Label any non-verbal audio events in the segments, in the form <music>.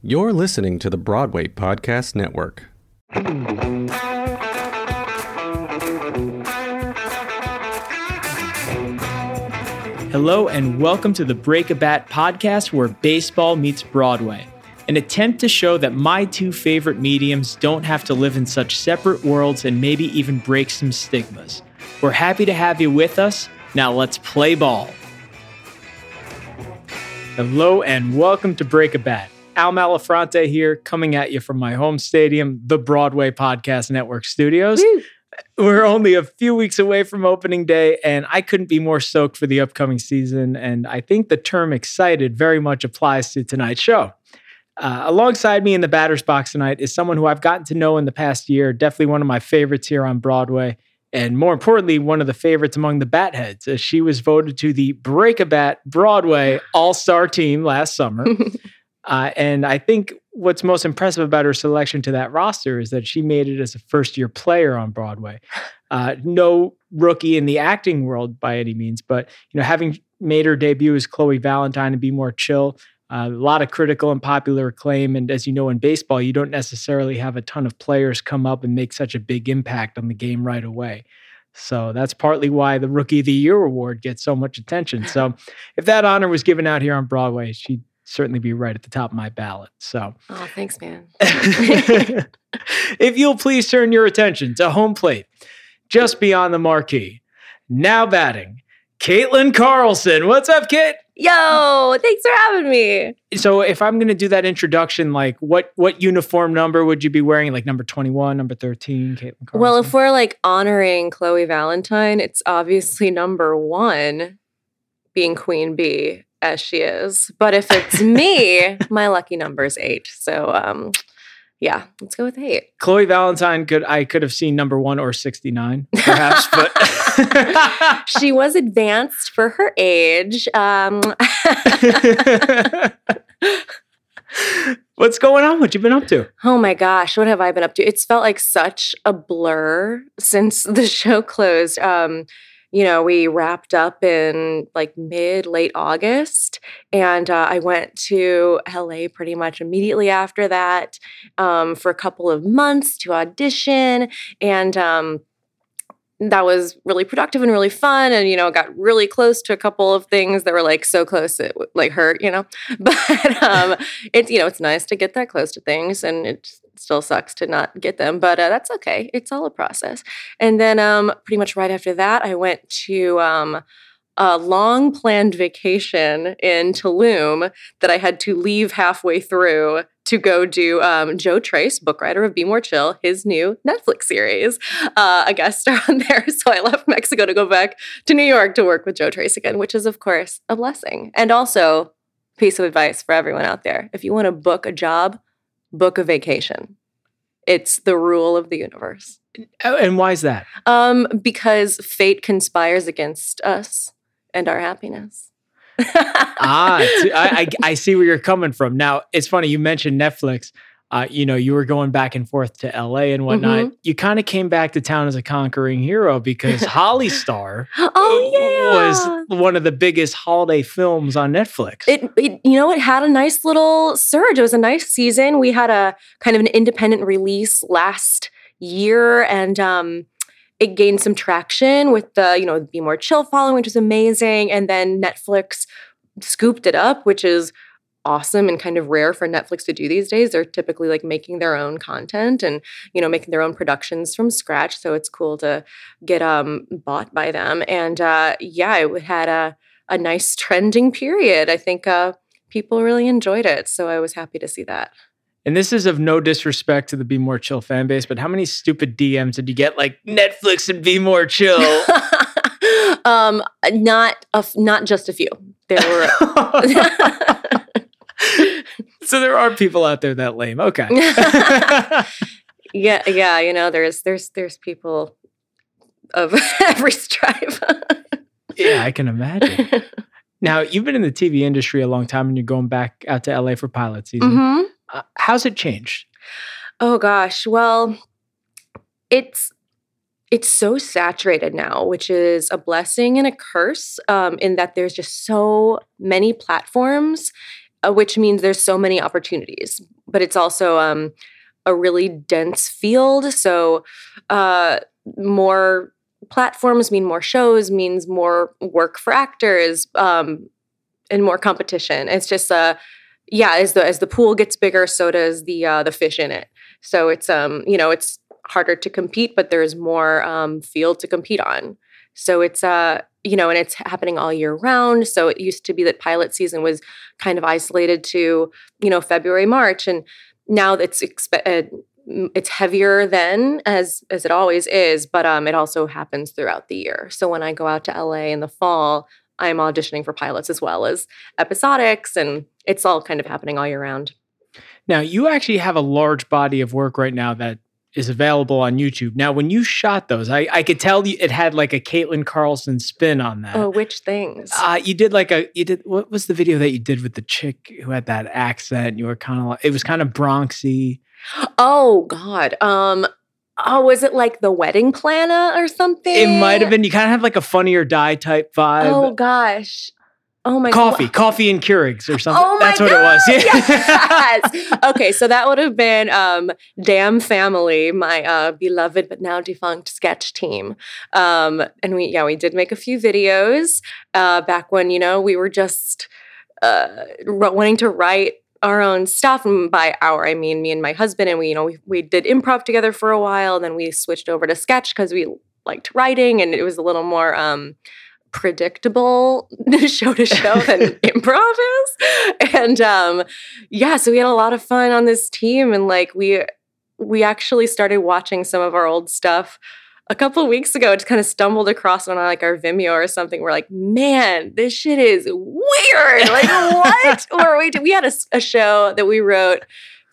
You're listening to the Broadway Podcast Network. Hello, and welcome to the Break a Bat podcast where baseball meets Broadway. An attempt to show that my two favorite mediums don't have to live in such separate worlds and maybe even break some stigmas. We're happy to have you with us. Now let's play ball. Hello, and welcome to Break a Bat. Al Malafronte here, coming at you from my home stadium, the Broadway Podcast Network studios. Woo. We're only a few weeks away from opening day, and I couldn't be more stoked for the upcoming season. And I think the term excited very much applies to tonight's show. Uh, alongside me in the batter's box tonight is someone who I've gotten to know in the past year, definitely one of my favorites here on Broadway, and more importantly, one of the favorites among the Batheads, as she was voted to the Break a Bat Broadway <laughs> All Star team last summer. <laughs> Uh, and I think what's most impressive about her selection to that roster is that she made it as a first year player on Broadway. <sighs> Uh, no rookie in the acting world by any means, but you know, having made her debut as Chloe Valentine and Be More Chill, uh, a lot of critical and popular acclaim. And as you know, in baseball, you don't necessarily have a ton of players come up and make such a big impact on the game right away. So that's partly why the Rookie of the Year award gets so much attention. So if that honor was given out here on Broadway, she'd certainly be right at the top of my ballot. So Oh, thanks, man. <laughs> <laughs> if you'll please turn your attention to home plate, just beyond the marquee. Now batting, Katlyn Carlson. What's up, Kit? Yo, thanks for having me. So if I'm gonna do that introduction, like what what uniform number would you be wearing? Like number 21, number 13, Katlyn Carlson? Well, if we're like honoring Chloe Valentine, it's obviously number one being Queen Bee as she is. But if it's me, <laughs> my lucky number is eight. So um yeah, let's go with eight. Chloe Valentine could I could have seen number one or 69, perhaps, <laughs> but <laughs> She was advanced for her age. Um What's going on? What you been up to? Oh my gosh, what have I been up to? It's felt like such a blur since the show closed. Um, you know, we wrapped up in like mid late August, and uh, I went to LA pretty much immediately after that um, for a couple of months to audition, and um, that was really productive and really fun and you know got really close to a couple of things that were like so close it like hurt you know? <laughs> But um it's you know it's nice to get that close to things and it still sucks to not get them but uh, that's okay. It's all a process. And then um pretty much right after that i went to um a long planned vacation in Tulum that I had to leave halfway through to go do um, Joe Tracz, book writer of Be More Chill, his new Netflix series, uh, a guest star <laughs> on there. So I left Mexico to go back to New York to work with Joe Tracz again, which is, of course, a blessing. And also, piece of advice for everyone out there if you want to book a job, book a vacation. It's the rule of the universe. Oh, And why is that? Um, because fate conspires against us and our happiness. <laughs> ah, t- I, I, I see where you're coming from. Now, it's funny you mentioned Netflix. Uh, you know, you were going back and forth to LA and whatnot. Mm-hmm. You kind of came back to town as a conquering hero because <laughs> Holly Star oh yeah, was one of the biggest holiday films on Netflix. it, it you know it had a nice little surge. It was a nice season. We had a kind of an independent release last year, and um, it gained some traction with the you know Be More Chill following, which was amazing. And then Netflix scooped it up, which is awesome and kind of rare for Netflix to do these days. They're typically like making their own content and you know making their own productions from scratch. So it's cool to get um bought by them. And uh, yeah, it had a a nice trending period. I think uh, people really enjoyed it, so I was happy to see that. And this is of no disrespect to the Be More Chill fan base, but how many stupid DMs did you get like Netflix and Be More Chill? <laughs> um, not a f- not just a few. There were. <laughs> so there are people out there that lame. Okay. <laughs> yeah, yeah. You know, there's there's there's people of every stripe. yeah, I can imagine. Now, you've been in the TV industry a long time and you're going back out to LA for pilot season. Mhm. Uh, how's it changed? Oh gosh. Well, it's it's so saturated now, which is a blessing and a curse um, in that there's just so many platforms uh, which means there's so many opportunities, but it's also um, a really dense field. So uh, more platforms mean more shows, means more work for actors, um, and more competition. It's just uh, yeah, as the as the pool gets bigger, so does the uh, the fish in it. So it's um, you know, it's harder to compete, but there's more um, field to compete on. So it's uh, you know, and it's happening all year round. So it used to be that pilot season was kind of isolated to you know February, March, and now it's expe- uh, it's heavier then as as it always is, but um, it also happens throughout the year. So when I go out to LA in the fall, I'm auditioning for pilots as well as episodics, and it's all kind of happening all year round. Now, you actually have a large body of work right now that is available on YouTube. Now, when you shot those, I, I could tell you it had like a Katlyn Carlson spin on that. Oh, which things? Uh, you did like a you did what was the video that you did with the chick who had that accent? You were kind of like it was kind of Bronxy. Oh God. Um. Oh, was it like the wedding planner or something? It might have been. You kind of have like a funny or die type vibe. Oh gosh. Oh my coffee, God. coffee and Keurigs or something. Oh my That's what God, it was. Yeah. yes. <laughs> Okay, so that would have been um, Damn Family, my uh, beloved but now defunct sketch team. Um, and we, yeah, we did make a few videos uh, back when you know we were just uh, wanting to write our own stuff. And by our, I mean me and my husband, and we, you know, we, we did improv together for a while. And then we switched over to sketch because we liked writing, and it was a little more. Um, predictable <laughs> show to show <laughs> than improv is and um yeah so we had a lot of fun on this team and like we we actually started watching some of our old stuff a couple of weeks ago just kind of stumbled across on like our vimeo or something. We're like man this shit is weird. Like what? <laughs> Or we we had a, a show that we wrote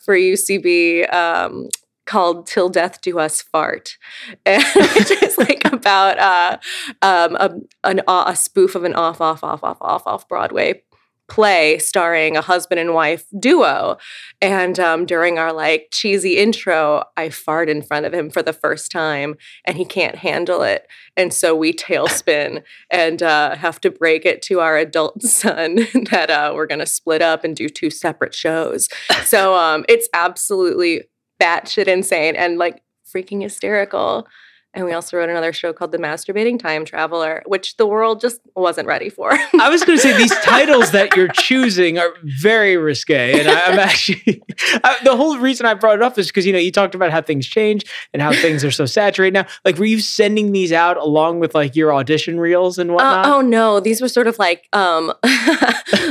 for ucb um called "Till Death Do Us Fart," <laughs> and which is like about uh, um, a, an, a spoof of an off, off, off, off, off, off Broadway play starring a husband and wife duo. And um, during our like cheesy intro, I fart in front of him for the first time, and he can't handle it, and so we tailspin and uh, have to break it to our adult <laughs> son that uh, we're going to split up and do two separate shows. So um, it's absolutely batshit insane and like freaking hysterical. And we also wrote another show called The Masturbating Time Traveler, which the world just wasn't ready for. <laughs> I was going to say these titles that you're choosing are very risque, and I, am actually I, the whole reason I brought it up is because you know you talked about how things change and how things are so saturated now. Like, were you sending these out along with like your audition reels and Uh, whatnot? oh no, these were sort of like um <laughs>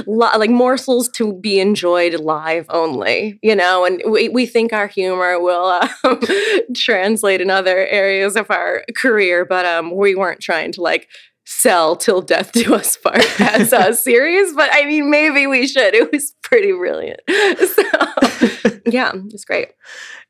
li- like morsels to be enjoyed live only, you know, and we, we think our humor will um, <laughs> translate in other areas of our career, but um we weren't trying to like sell till death do us <laughs> part as a series, but I mean maybe we should. It was pretty brilliant. <laughs> So <laughs> yeah, it's great.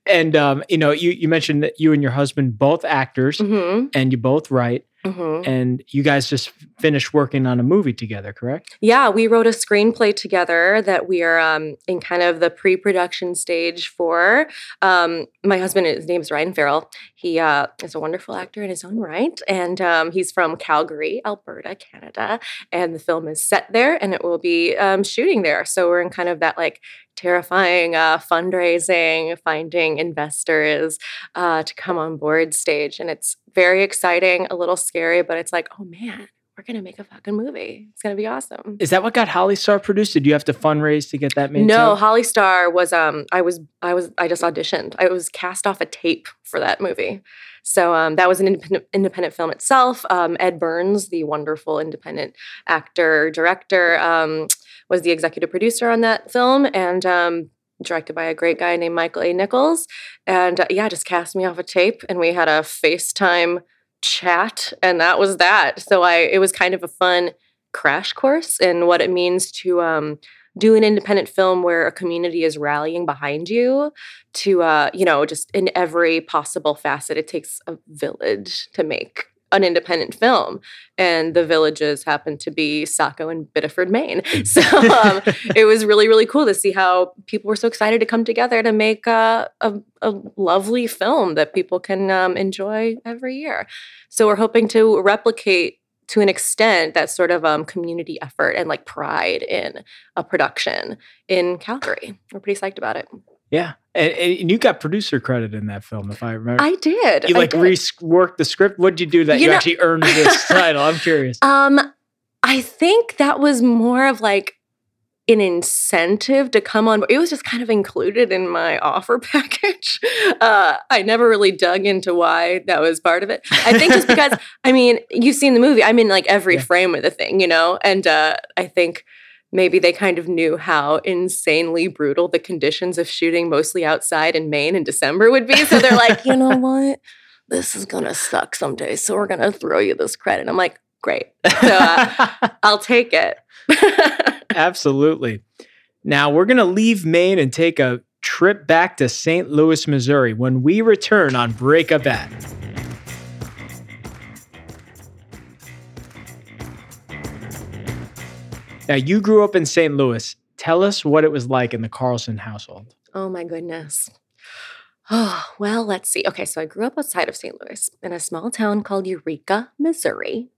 And um, you know, you you mentioned that you and your husband both actors, hmm and you both write, hmm and you guys just finished working on a movie together, correct? Yeah, we wrote a screenplay together that we are um, in kind of the pre-production stage for. Um, my husband, his name is Ryan Farrell. He uh, is a wonderful actor in his own right, and um, he's from Calgary, Alberta, Canada. And the film is set there, and it will be um, shooting there. So we're in kind of that like terrifying uh, fundraising, finding investors uh, to come on board stage, and it's very exciting, a little scary, but it's like, oh man, we're gonna make a fucking movie. It's gonna be awesome. Is that what got Holly Star produced? Did you have to fundraise to get that made? No, too? Holly Star was um I was I was I just auditioned. I was cast off a tape for that movie. So um, that was an independent, independent film itself. Um, Ed Burns, the wonderful independent actor director, um, was the executive producer on that film, and um, directed by a great guy named Michael A. Nickles. And uh, yeah, just cast me off a tape, and we had a FaceTime chat, and that was that. So I it was kind of a fun crash course in what it means to um, do an independent film where a community is rallying behind you to uh, you know just in every possible facet it takes a village to make an independent film and the villages happened to be Saco and Biddeford, Maine. <laughs> So um, <laughs> it was really, really cool to see how people were so excited to come together to make a, a, a lovely film that people can um, enjoy every year. So we're hoping to replicate to an extent that sort of um, community effort and like pride in a production in Calgary. We're pretty psyched about it. Yeah, and, and you got producer credit in that film, if I remember. I did. you like did. reworked the script. What did you do that you, You know- actually earned this <laughs> title? I'm curious. Um, I think that was more of like an incentive to come on. It was just kind of included in my offer <laughs> package. Uh, I never really dug into why that was part of it. I think just because, <laughs> I mean, you've seen the movie. I'm in like every Yeah. frame of the thing, you know, and uh, I think. Maybe they kind of knew how insanely brutal the conditions of shooting mostly outside in Maine in December would be. So they're like, you know <laughs> what? This is going to suck someday. So we're going to throw you this credit. I'm like, great. So uh, <laughs> I'll take it. <laughs> Absolutely. Now we're going to leave Maine and take a trip back to St. Louis, Missouri when we return on Break a Bat. Now, you grew up in St. Louis. Tell us what it was like in the Carlson household. oh my goodness. Oh, <sighs> well, let's see. Okay, so I grew up outside of St. Louis in a small town called Eureka, Missouri.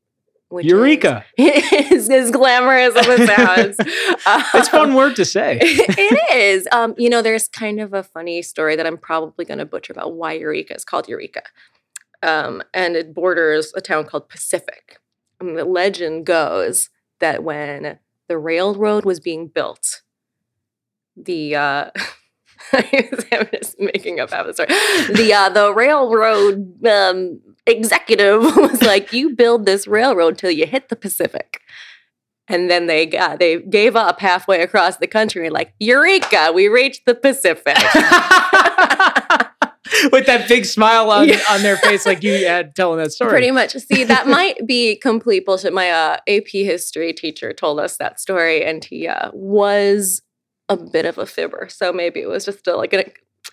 Which Eureka. is <laughs> as glamorous as it sounds. <laughs> It's a fun word to say. <laughs> it is. Um, you know, there's kind of a funny story that I'm probably going to butcher about why Eureka is called Eureka. Um, and it borders a town called Pacific. And the legend goes that when the railroad was being built, the uh, <laughs> I'm just making up half the story. The uh, the railroad um, executive <laughs> was like, "You build this railroad till you hit the Pacific." And then they got they gave up halfway across the country, like Eureka, we reached the Pacific. <laughs> <laughs> With that big smile on, Yeah. on their face, like you <laughs> had telling that story. Pretty much. See, that <laughs> might be complete bullshit. My uh, AP history teacher told us that story, and he uh, was a bit of a fibber. So maybe it was just a, like an,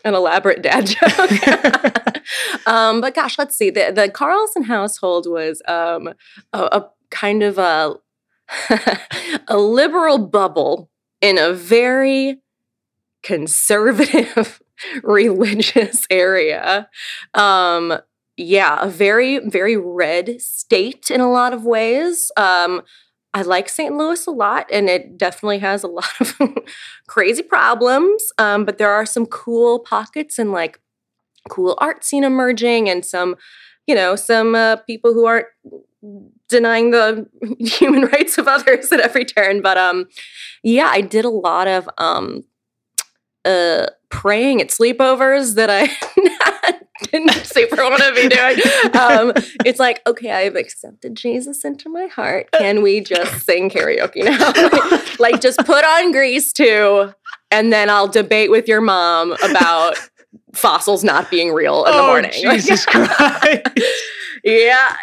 an elaborate dad joke. um, but gosh, let's see. The the Carlson household was um, a, a kind of a a liberal bubble in a very conservative <laughs> religious area. Um, yeah, a very, very red state in a lot of ways. Um, I like St. Louis a lot, and it definitely has a <laughs> lot of crazy problems. Um, but there are some cool pockets and like cool art scene emerging, and some, you know, some uh, people who aren't denying the <laughs> human rights of others at every turn. But um, yeah, I did a lot of um, uh, praying at sleepovers that I <laughs> didn't super want to be doing. Um, it's like, okay, I've accepted Jesus into my heart. Can we just sing karaoke now? <laughs> like, just put on Grease too, and then I'll debate with your mom about fossils not being real in the oh, morning. Like, Jesus <laughs> Christ. yeah.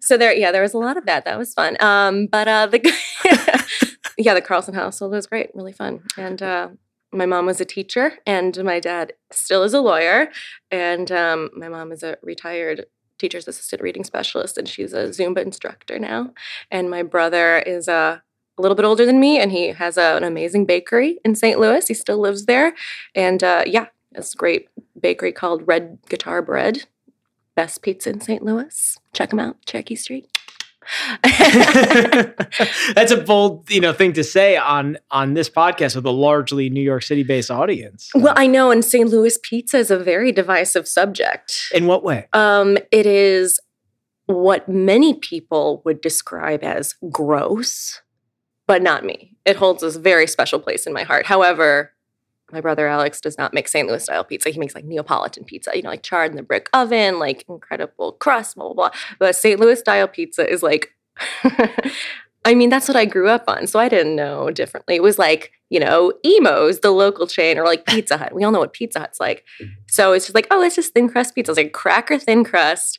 so there, yeah, there was a lot of that. That was fun. Um, but uh, the yeah, the Carlson household was great, really fun, and uh, my mom was a teacher, and my dad still is a lawyer, and um, my mom is a retired teacher's assistant reading specialist, and she's a Zumba instructor now, and my brother is a a little bit older than me, and he has a, an amazing bakery in St. Louis. He still lives there, and uh, yeah, it's a great bakery called Red Guitar Bread. Best pizza in St. Louis. Check them out, Cherokee Street. <laughs> That's a bold, you know, thing to say on on this podcast with a largely New York City based audience. well, I know, and St. Louis pizza is a very divisive subject. in what way? Um, it is what many people would describe as gross, but not me. It holds a very special place in my heart. However, my brother Alex does not make St. Louis style pizza. He makes like Neapolitan pizza, you know, like charred in the brick oven, like incredible crust, blah, blah, blah. But St. Louis style pizza is like, <laughs> I mean, that's what I grew up on. So I didn't know differently. It was like, you know, Imo's, the local chain, or like Pizza Hut. We all know what Pizza Hut's like. So it's just like, oh, it's just thin crust pizza. It's like cracker thin crust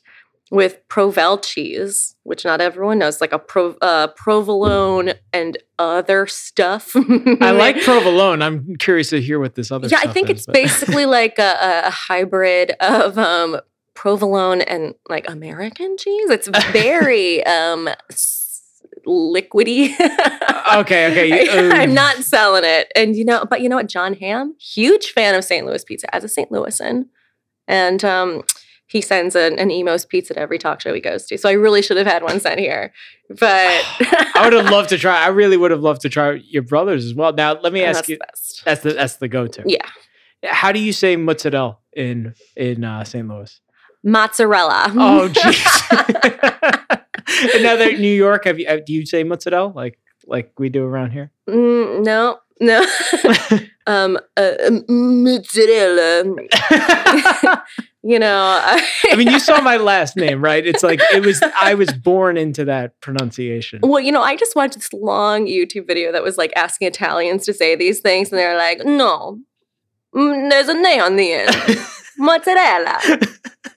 with Provel cheese, which not everyone knows, like a pro, uh, provolone and other stuff. I <laughs> like provolone. I'm curious to hear what this other. yeah, I think is, it's but- basically <laughs> like a, a hybrid of um, provolone and like American cheese. It's very <laughs> um, liquidy. okay. Okay. um, I'm not selling it. And you know, but you know what? Jon Hamm, huge fan of St. Louis pizza as a St. Louisan. And um, he sends an, an Imo's pizza to every talk show he goes to. So I really should have had one sent here, but <sighs> I would have loved to try. I really would have loved to try your brothers as well. Now, let me And ask that's you. the. That's the that's the go to. Yeah, How do you say mozzarella in in uh, St. Louis? mozzarella. Oh, <laughs> jeez. and now that New York, have you? uh, Do you say mozzarella like like we do around here? Mm, no, no. <laughs> <laughs> um, uh, mozzarella. You know, I mean, you saw <laughs> my last name, right? It's like it was. I was born into that pronunciation. Well, you know, I just watched this long YouTube video that was like asking Italians to say these things, and they're like, "No, mm, there's a nay on the end, <laughs> mozzarella.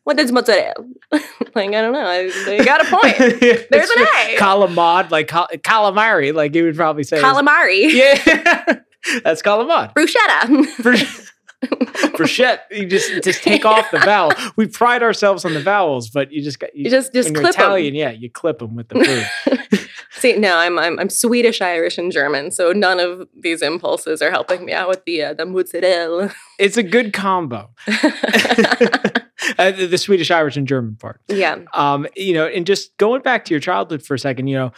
What is mozzarella? <laughs> like, I don't know. I, they got a point. There's an A. Calamad, like cal- calamari, like you would probably say. Calamari, Yeah, that's calamad. bruschetta. <laughs> Shit, you just just take off the vowel. <laughs> We pride ourselves on the vowels, but you just got You just just you're clip. Italian, yeah, you clip them with the food. <laughs> See, no, I'm, I'm I'm Swedish, Irish, and German, so none of these impulses are helping me out with the uh, the mozzarella. it's a good combo. uh, the, the Swedish, Irish, and German part. yeah, Um, you know, and just going back to your childhood for a second, you know,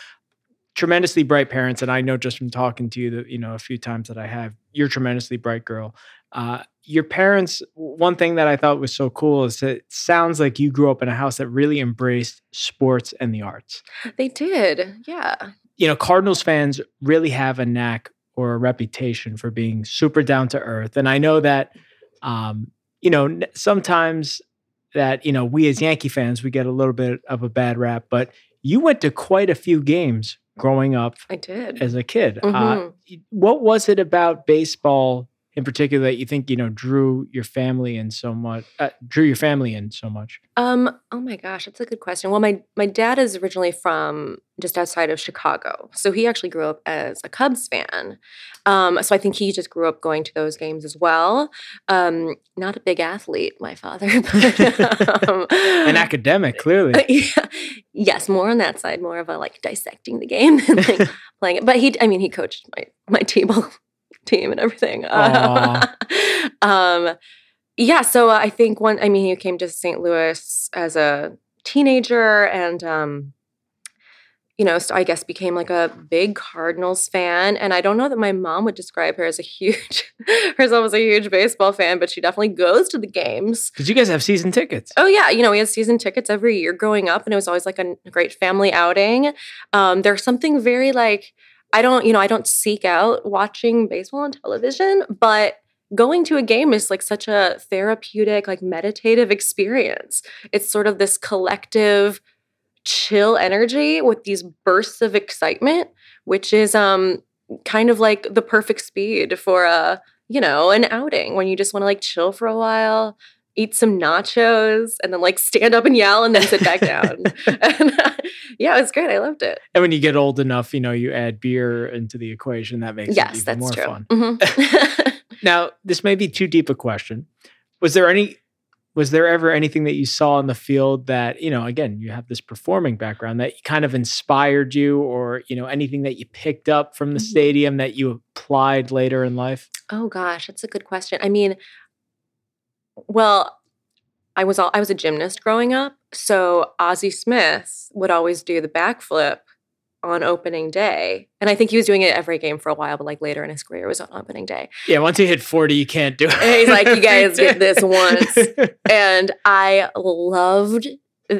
tremendously bright parents, and I know just from talking to you that you know a few times that I have, you're a tremendously bright girl. Uh, your parents, one thing that I thought was so cool is that it sounds like you grew up in a house that really embraced sports and the arts. they did. Yeah, You know, Cardinals fans really have a knack or a reputation for being super down to earth, and I know that, um, you know, sometimes that you know we as Yankee fans we get a little bit of a bad rap, but you went to quite a few games growing up I did. as a kid. Uh, Mhm. what was it about baseball in particular that you think you know drew your family in so much? Uh, drew your family in so much. Um, oh my gosh, that's a good question. Well, my my dad is originally from just outside of Chicago. So he actually grew up as a Cubs fan. Um, so I think he just grew up going to those games as well. Um, not a big athlete, my father, <laughs> but um, An academic, clearly. <laughs> yeah. Yes, more on that side, more of a like dissecting the game <laughs> and like playing it. But he, I mean, he coached my my T-ball team and everything. <laughs> um, yeah. So I think one. I mean, he came to St. Louis as a teenager, and um, you know, I guess became like a big Cardinals fan. And I don't know that my mom would describe her as a huge, <laughs> herself as a huge baseball fan, but she definitely goes to the games. Did you guys have season tickets. Oh yeah, you know we had season tickets every year growing up, and it was always like a great family outing. Um, there's something very like I don't, you know, I don't seek out watching baseball on television, but going to a game is like such a therapeutic, like meditative experience. It's sort of this collective chill energy with these bursts of excitement, which is um kind of like the perfect speed for a you know an outing when you just want to like chill for a while eat some nachos and then like stand up and yell and then sit back down. <laughs> <laughs> and, uh, yeah, it was great. I loved it. And when you get old enough, you know, you add beer into the equation. That makes it yes, even that's more true. fun. Mhm. <laughs> Now, this may be too deep a question. Was there any was there ever anything that you saw in the field that, you know, again, you have this performing background that kind of inspired you or, you know, anything that you picked up from the Mhm. stadium that you applied later in life? oh gosh, that's a good question. I mean, well, I was all I was a gymnast growing up, so Ozzie Smith would always do the backflip on opening day, and I think he was doing it every game for a while, but like later in his career it was on opening day. Yeah, once you hit 40, you can't do it. And he's like, "You <laughs> guys get this <laughs> once." <laughs> and I loved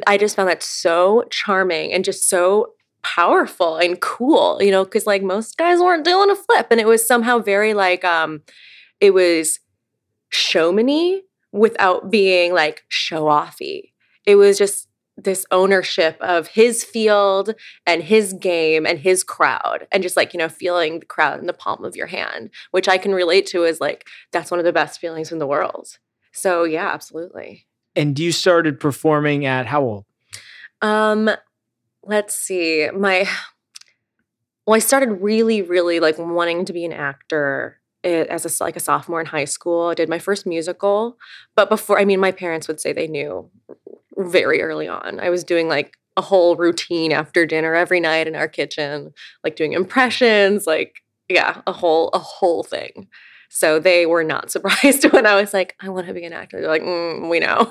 I just found that so charming and just so powerful and cool, you know, cuz like most guys weren't doing a flip and it was somehow very like um it was showmany without being like show offy. It was just this ownership of his field and his game and his crowd and just like you know feeling the crowd in the palm of your hand which i can relate to as like that's one of the best feelings in the world so yeah, absolutely. and you started performing at how old? Um, let's see. My well, I started really, really like wanting to be an actor eh, as a like a sophomore in high school. I did my first musical, but before, I mean, my parents would say they knew very early on. I was doing like a whole routine after dinner every night in our kitchen, like doing impressions, like yeah, a whole a whole thing. So they were not <laughs> surprised when I was like, I want to be an actor. They're like, mm, we know.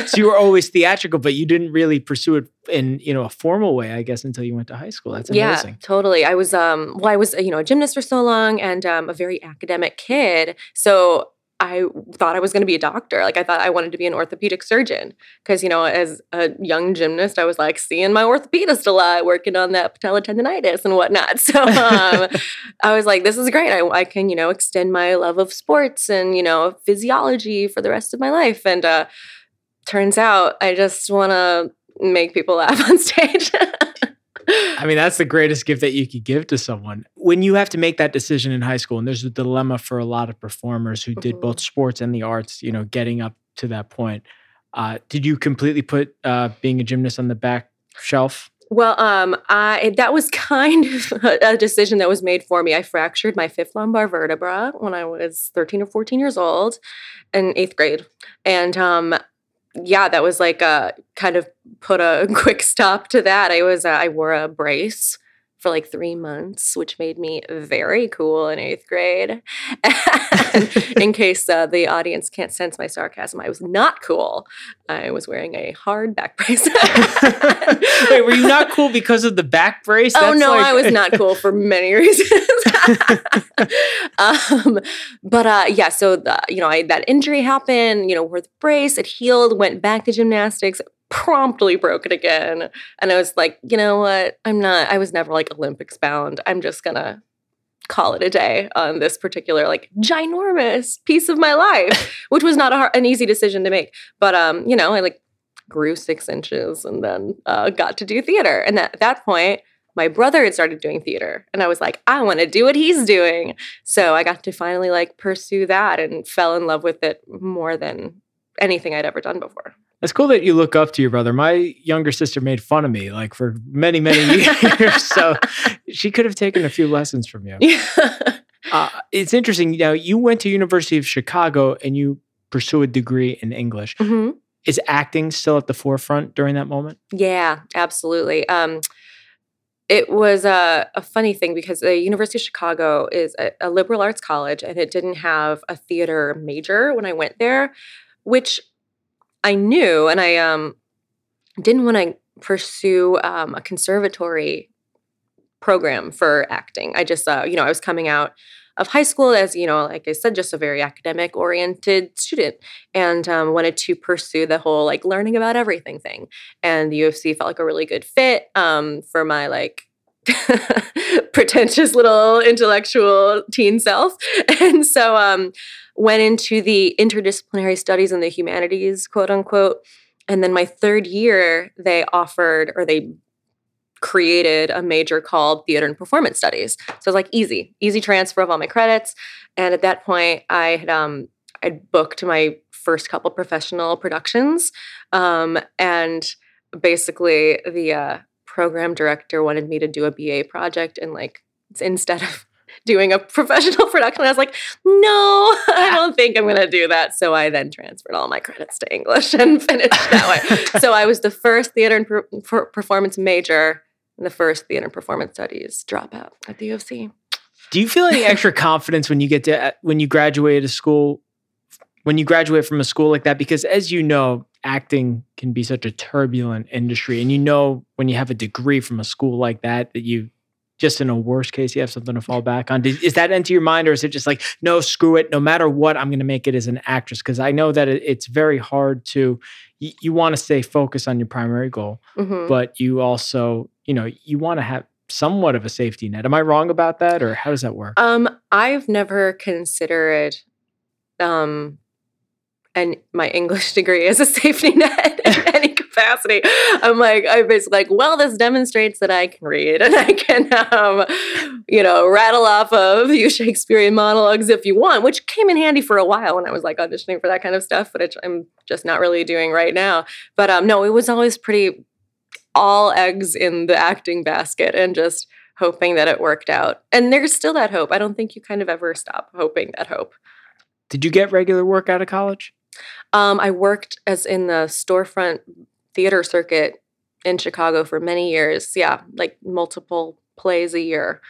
<laughs> so you were always theatrical, but you didn't really pursue it in you know a formal way, I guess, until you went to high school. That's amazing. Yeah, totally. I was um well, I was you know a gymnast for so long and um, a very academic kid. So I thought I was going to be a doctor. Like I thought I wanted to be an orthopedic surgeon because you know, as a young gymnast, I was like seeing my orthopedist a lot, working on that patella tendonitis and whatnot. <laughs> So um, I was like, this is great. I, I, can you know extend my love of sports and you know physiology for the rest of my life. And uh, turns out I just want to make people <laughs> laugh on stage. <laughs> I mean, that's the greatest gift that you could give to someone. When you have to make that decision in high school, and there's a dilemma for a lot of performers who did mm-hmm. both sports and the arts, you know, getting up to that point. Uh, did you completely put uh, being a gymnast on the back shelf? Well, um, I that was <laughs> kind of a decision that was made for me. I fractured my fifth lumbar vertebra when I was 13 or 14 years old in eighth grade. And um, yeah, that was like a kind of put a <laughs> quick stop to that. I was uh, I wore a brace for like three months, which made me very cool in eighth grade. <laughs> in <laughs> case uh, the audience can't sense my sarcasm, I was not cool. I was wearing a hard back brace. <laughs> Wait, were you not cool because of the back brace? Oh, That's oh no, like... I was not cool for many reasons. um, but uh, yeah, so the, you know, I, that injury happened. You know, wore the brace, it healed, went back to gymnastics, promptly broke it again. And I was like, you know what? I'm not, I was never like Olympics bound. I'm just gonna call it a day on this particular like ginormous piece of my life, <laughs> which was not a hard, an easy decision to make. But um, you know, I like grew six inches and then uh, got to do theater. And at that point, my brother had started doing theater and i was like i want to do what he's doing so i got to finally like pursue that and fell in love with it more than anything i'd ever done before it's cool that you look up to your brother. My younger sister made fun of me like for many, many <laughs> years. so she could have taken a few lessons from you. Yeah. Uh, it's interesting. Now you went to University of Chicago and you pursue a degree in English. Mm-hmm. Is acting still at the forefront during that moment? Yeah, absolutely. Um, it was a, a, funny thing because the University of Chicago is a, a liberal arts college and it didn't have a theater major when I went there, which I knew, and I um, didn't want to pursue um, a conservatory program for acting. I just, uh, you know, I was coming out of high school as, you know, like I said, just a very academic oriented student and um, wanted to pursue the whole like learning about everything thing. And the U of C felt like a really good fit um, for my like <laughs> pretentious little intellectual teen self. <laughs> And so um, went into the interdisciplinary studies and the humanities, quote unquote. And then my third year, they offered or they created a major called theater and performance studies. So it was like easy, easy transfer of all my credits. And at that point, I had um, I'd booked my first couple professional productions, um, and basically the uh, program director wanted me to do a BA project and like instead of doing a professional <laughs> production. I was like, no, I don't think I'm going to do that. So I then transferred all my credits to English <laughs> and finished that way. <laughs> so I was the first theater and per- performance major and the first theater and performance studies dropout at the U of C. Do you feel any extra confidence when you get to uh, when you graduate a school when you graduate from a school like that because as you know acting can be such a turbulent industry and you know when you have a degree from a school like that that you just in a worst case you have something to fall back on. Is that into your mind or is it just like no screw it no matter what i'm going to make it as an actress? Because i know that it's very hard to you, you want to stay focused on your primary goal mm-hmm. but you also you know you want to have somewhat of a safety net. Am i wrong about that or how does that work? Um i've never considered um and my english <laughs> degree as a safety net capacity. I'm like, I'm basically like, well, this demonstrates that I can read and <laughs> I can, um, you know, rattle off of you Shakespearean monologues if you want, which came in handy for a while when I was like auditioning for that kind of stuff, but I'm just not really doing right now. But um, no, it was always pretty all eggs in the acting basket and just hoping that it worked out. And there's still that hope. I don't think you kind of ever stop hoping that hope. Did you get regular work out of college? Um, I worked as in the storefront theater circuit in Chicago for many years. Yeah, like multiple plays a year.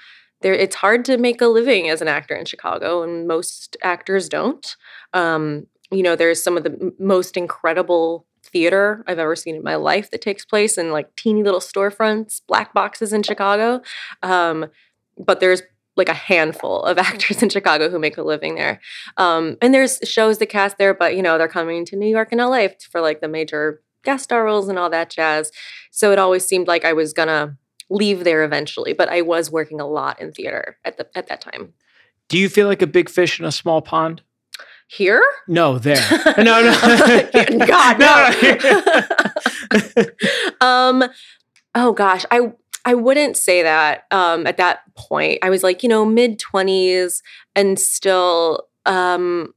there it's hard to make a living as an actor in Chicago, and most actors don't. Um, you know, there's some of the m- most incredible theater I've ever seen in my life that takes place in like teeny little storefronts, black boxes in Chicago. Um, but there's like a handful of <laughs> actors in Chicago who make a living there. Um, and there's shows that cast there, but you know, they're coming to New York and LA for like the major guest star roles and all that jazz. So it always seemed like I was gonna leave there eventually, but I was working a lot in theater at the at that time. Do you feel like a big fish in a small pond? Here? No, there. <laughs> No, no. <laughs> God, <laughs> no. um, oh gosh, I I wouldn't say that. Um, at that point, I was like, you know, mid twenties and still, um,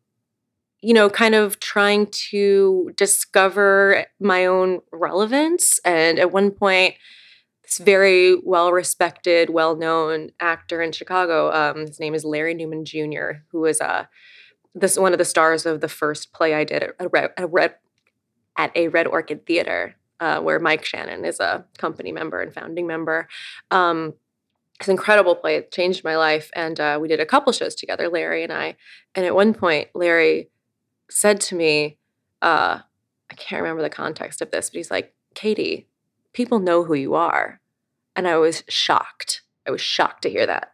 you know, kind of trying to discover my own relevance. And at one point, this very well respected, well known actor in Chicago, um, his name is Larry Neumann Jr., who was a this one of the stars of the first play I did at a Red, Red at a Red Orchid Theater, uh, where Mike Shannon is a company member and founding member. Um, it's an incredible play. It changed my life, and uh, we did a couple shows together, Larry and I. And at one point, Larry said to me, uh, "I can't remember the context of this, but he's like, Katie, people know who you are," and I was shocked. I was shocked to hear that.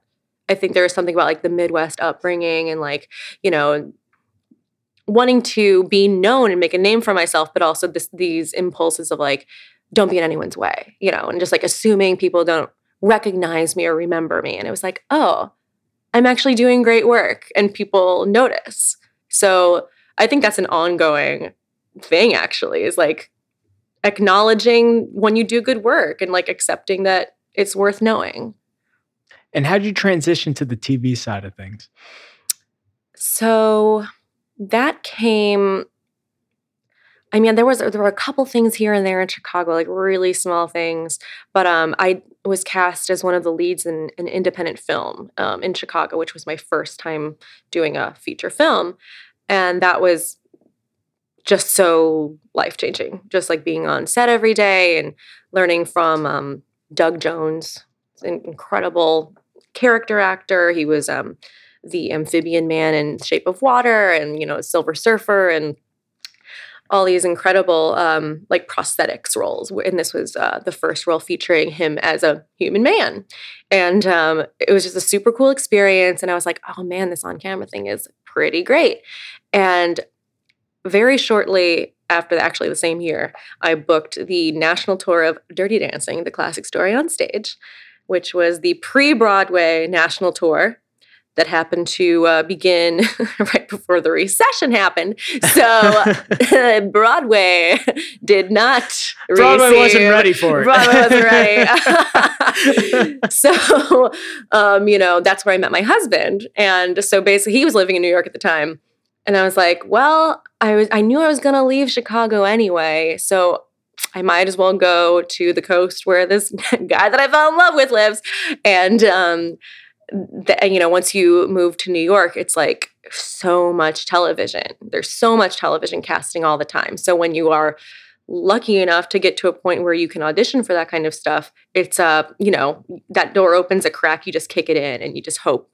I think there was something about like the Midwest upbringing and like, you know, wanting to be known and make a name for myself, but also this these impulses of like, don't be in anyone's way, you know, and just like assuming people don't recognize me or remember me. And it was like, oh, I'm actually doing great work and people notice. So I think that's an ongoing thing actually, is like acknowledging when you do good work and like accepting that it's worth knowing. And how did you transition to the TV side of things? So that came I mean, there was there were a couple things here and there in Chicago, like really small things. But um, I was cast as one of the leads in an independent film um, in Chicago, which was my first time doing a feature film, and that was just so life changing. Just like being on set every day and learning from um, Doug Jones, an incredible character actor. He was um, the amphibian man in Shape of Water, and you know, Silver Surfer, and all these incredible um, like prosthetics roles. And this was uh, the first role featuring him as a human man, and um, it was just a super cool experience. And I was like, oh man, this on camera thing is pretty great. And very shortly after actually the same year, I booked the national tour of Dirty Dancing, the classic story on stage, which was the pre Broadway national tour that happened to uh, begin <laughs> right before the recession happened. So <laughs> <laughs> Broadway did not. Broadway receive, wasn't ready for it. Broadway wasn't ready. so, um, you know, that's where I met my husband. And so basically, he was living in New York at the time. And I was like, well, I was I knew I was gonna leave Chicago anyway. So I might as well go to the coast where this guy that I fell in love with lives. And um, the, you know, once you move to New York, it's like so much television. There's so much television casting all the time. So when you are lucky enough to get to a point where you can audition for that kind of stuff, it's uh, you know, that door opens a crack, you just kick it in and you just hope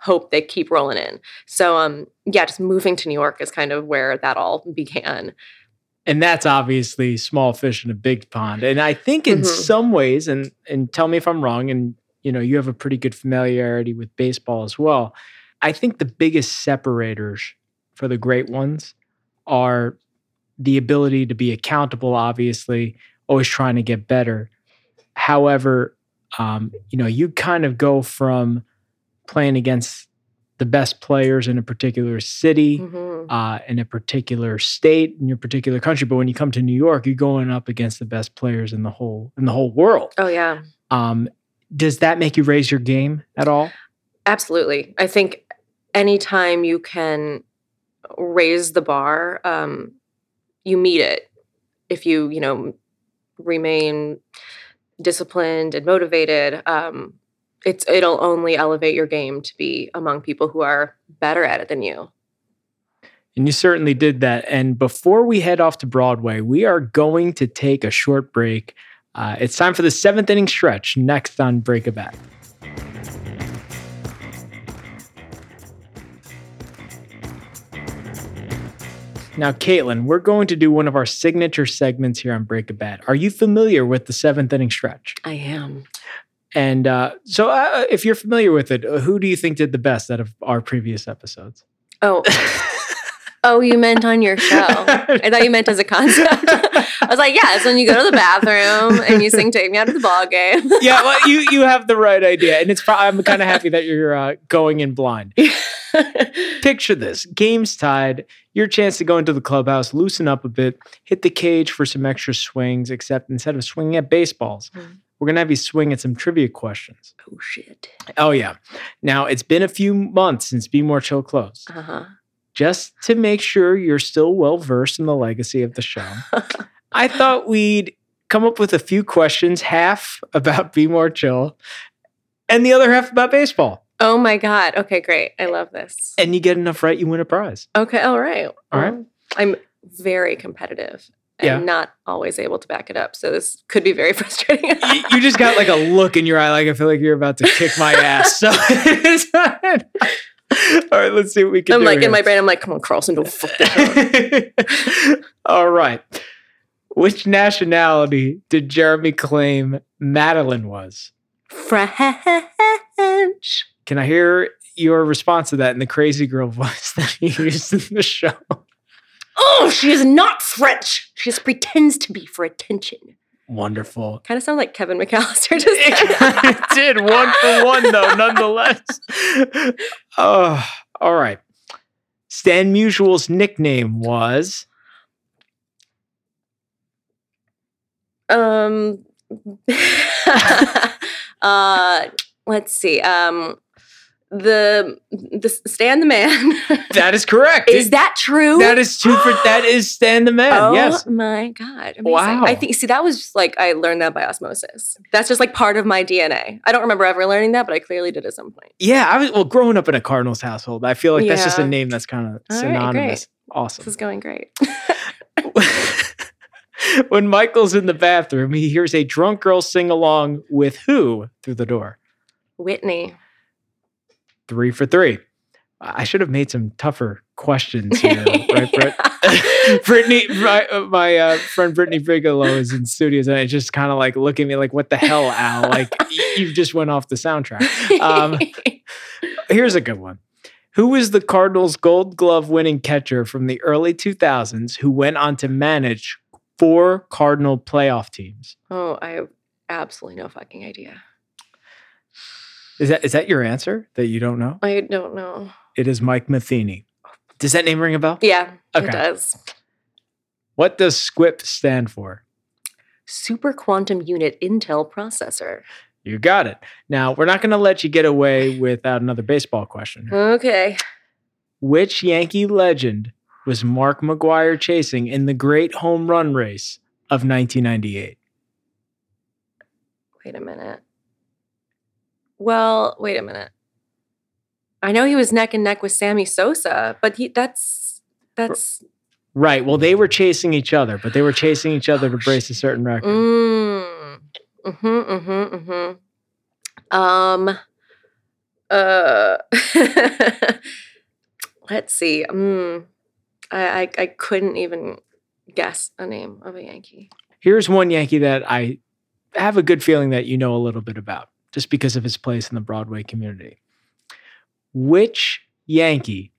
hope they keep rolling in. So um yeah, just moving to New York is kind of where that all began. And that's obviously small fish in a big pond. And I think in mm-hmm. some ways, and and tell me if I'm wrong, and you know, you have a pretty good familiarity with baseball as well. I think the biggest separators for the great ones are the ability to be accountable, obviously, always trying to get better. However, um, you know, you kind of go from playing against the best players in a particular city, mm-hmm. uh, in a particular state, in your particular country. But when you come to New York, you're going up against the best players in the whole in the whole world. Oh yeah. Um, does that make you raise your game at all? Absolutely. I think anytime you can raise the bar, um, you meet it. If you you know remain disciplined and motivated, um, it's it'll only elevate your game to be among people who are better at it than you. And you certainly did that. And before we head off to Broadway, we are going to take a short break. Uh, it's time for the seventh inning stretch next on Break a Bat. Now, Katlyn, we're going to do one of our signature segments here on Break a Bat. Are you familiar with the seventh inning stretch? I am. And uh, so, uh, if you're familiar with it, who do you think did the best out of our previous episodes? Oh, <laughs> oh, you meant on your show. I thought you meant as a concept. I was like, yeah, it's when you go to the bathroom and you sing "Take Me Out to the Ball Game." <laughs> yeah, well, you you have the right idea, and it's. Pro- I'm kind of happy that you're uh, going in blind. <laughs> Picture this: game's tied. Your chance to go into the clubhouse, loosen up a bit, hit the cage for some extra swings. Except instead of swinging at baseballs, Mm. we're gonna have you swing at some trivia questions. oh shit. Oh yeah. Now it's been a few months since Be More Chill closed. Uh huh. Just to make sure you're still well versed in the legacy of the show, <laughs> I thought we'd come up with a few questions, half about Be More Chill, and the other half about baseball. Oh my god. Okay, great. I love this. And you get enough right, you win a prize. Okay. All right. All right. I'm very competitive and Yeah. not always able to back it up. So this could be very <laughs> frustrating. you, you just got like a look in your eye, like I feel like you're about to kick my ass. <laughs> So. <laughs> All right, let's see what we can I'm do. like here. in my brain. I'm like, come on, Carlson, don't fuck that up. <laughs> All right. Which nationality did Jeremy claim Madeline was? French. Can I hear your response to that in the crazy girl <laughs> voice that he used in the show? Oh, she is not French. She just pretends to be for attention. Wonderful. Kind of sound like Kevin <laughs> McAllister. Just <laughs> It did one for one, though, <laughs> nonetheless. Oh, all right. Stan Musial's nickname was um. uh, let's see. Um, the the Stan the man. <laughs> that is correct. is that true? that is two for that <gasps> is stand the man. Yes. Oh yes. my god! Amazing. Wow. I think see that was like I learned that by osmosis. That's just like part of my DNA. I don't remember ever learning that, but I clearly did at some point. Yeah, I was well growing up in a Cardinals household. I feel like that's just a name that's kind of synonymous. This Awesome. This is going great. <laughs> when Michael's in the bathroom, he hears a drunk girl sing along with who through the door? Whitney. Three for three. I should have made some tougher questions here, right, <laughs> Britt? <laughs> Brittany, my, uh, my uh, friend Brittany Bigelow is in studios, and it's just kind of like looking at me like, "What the hell, Al? Like you just went off the soundtrack." Um, Here's a good one. Who was the Cardinals' Gold Glove winning catcher from the early 2000s who went on to manage four Cardinal playoff teams? oh, I have absolutely no fucking idea. Is that is that your answer that you don't know? I don't know. It is Mike Matheny. Does that name ring a bell? Yeah, Okay. it does. What does SQUIP stand for? Super quantum unit Intel processor. You got it. Now, we're not going to let you get away without another baseball question. Okay. Which Yankee legend was Mark McGwire chasing in the great home run race of 1998? Wait a minute. Well, wait a minute. I know he was neck and neck with Sammy Sosa, but he that's that's Right. Well, they were chasing each other, but they were chasing each other to Oh, brace a certain record. mm. Mm-hmm, mm-hmm, mm-hmm. Um uh <laughs> let's see. Mm. I, I I couldn't even guess a name of a Yankee. Here's one Yankee that I have a good feeling that you know a little bit about just because of his place in the Broadway community. Which Yankee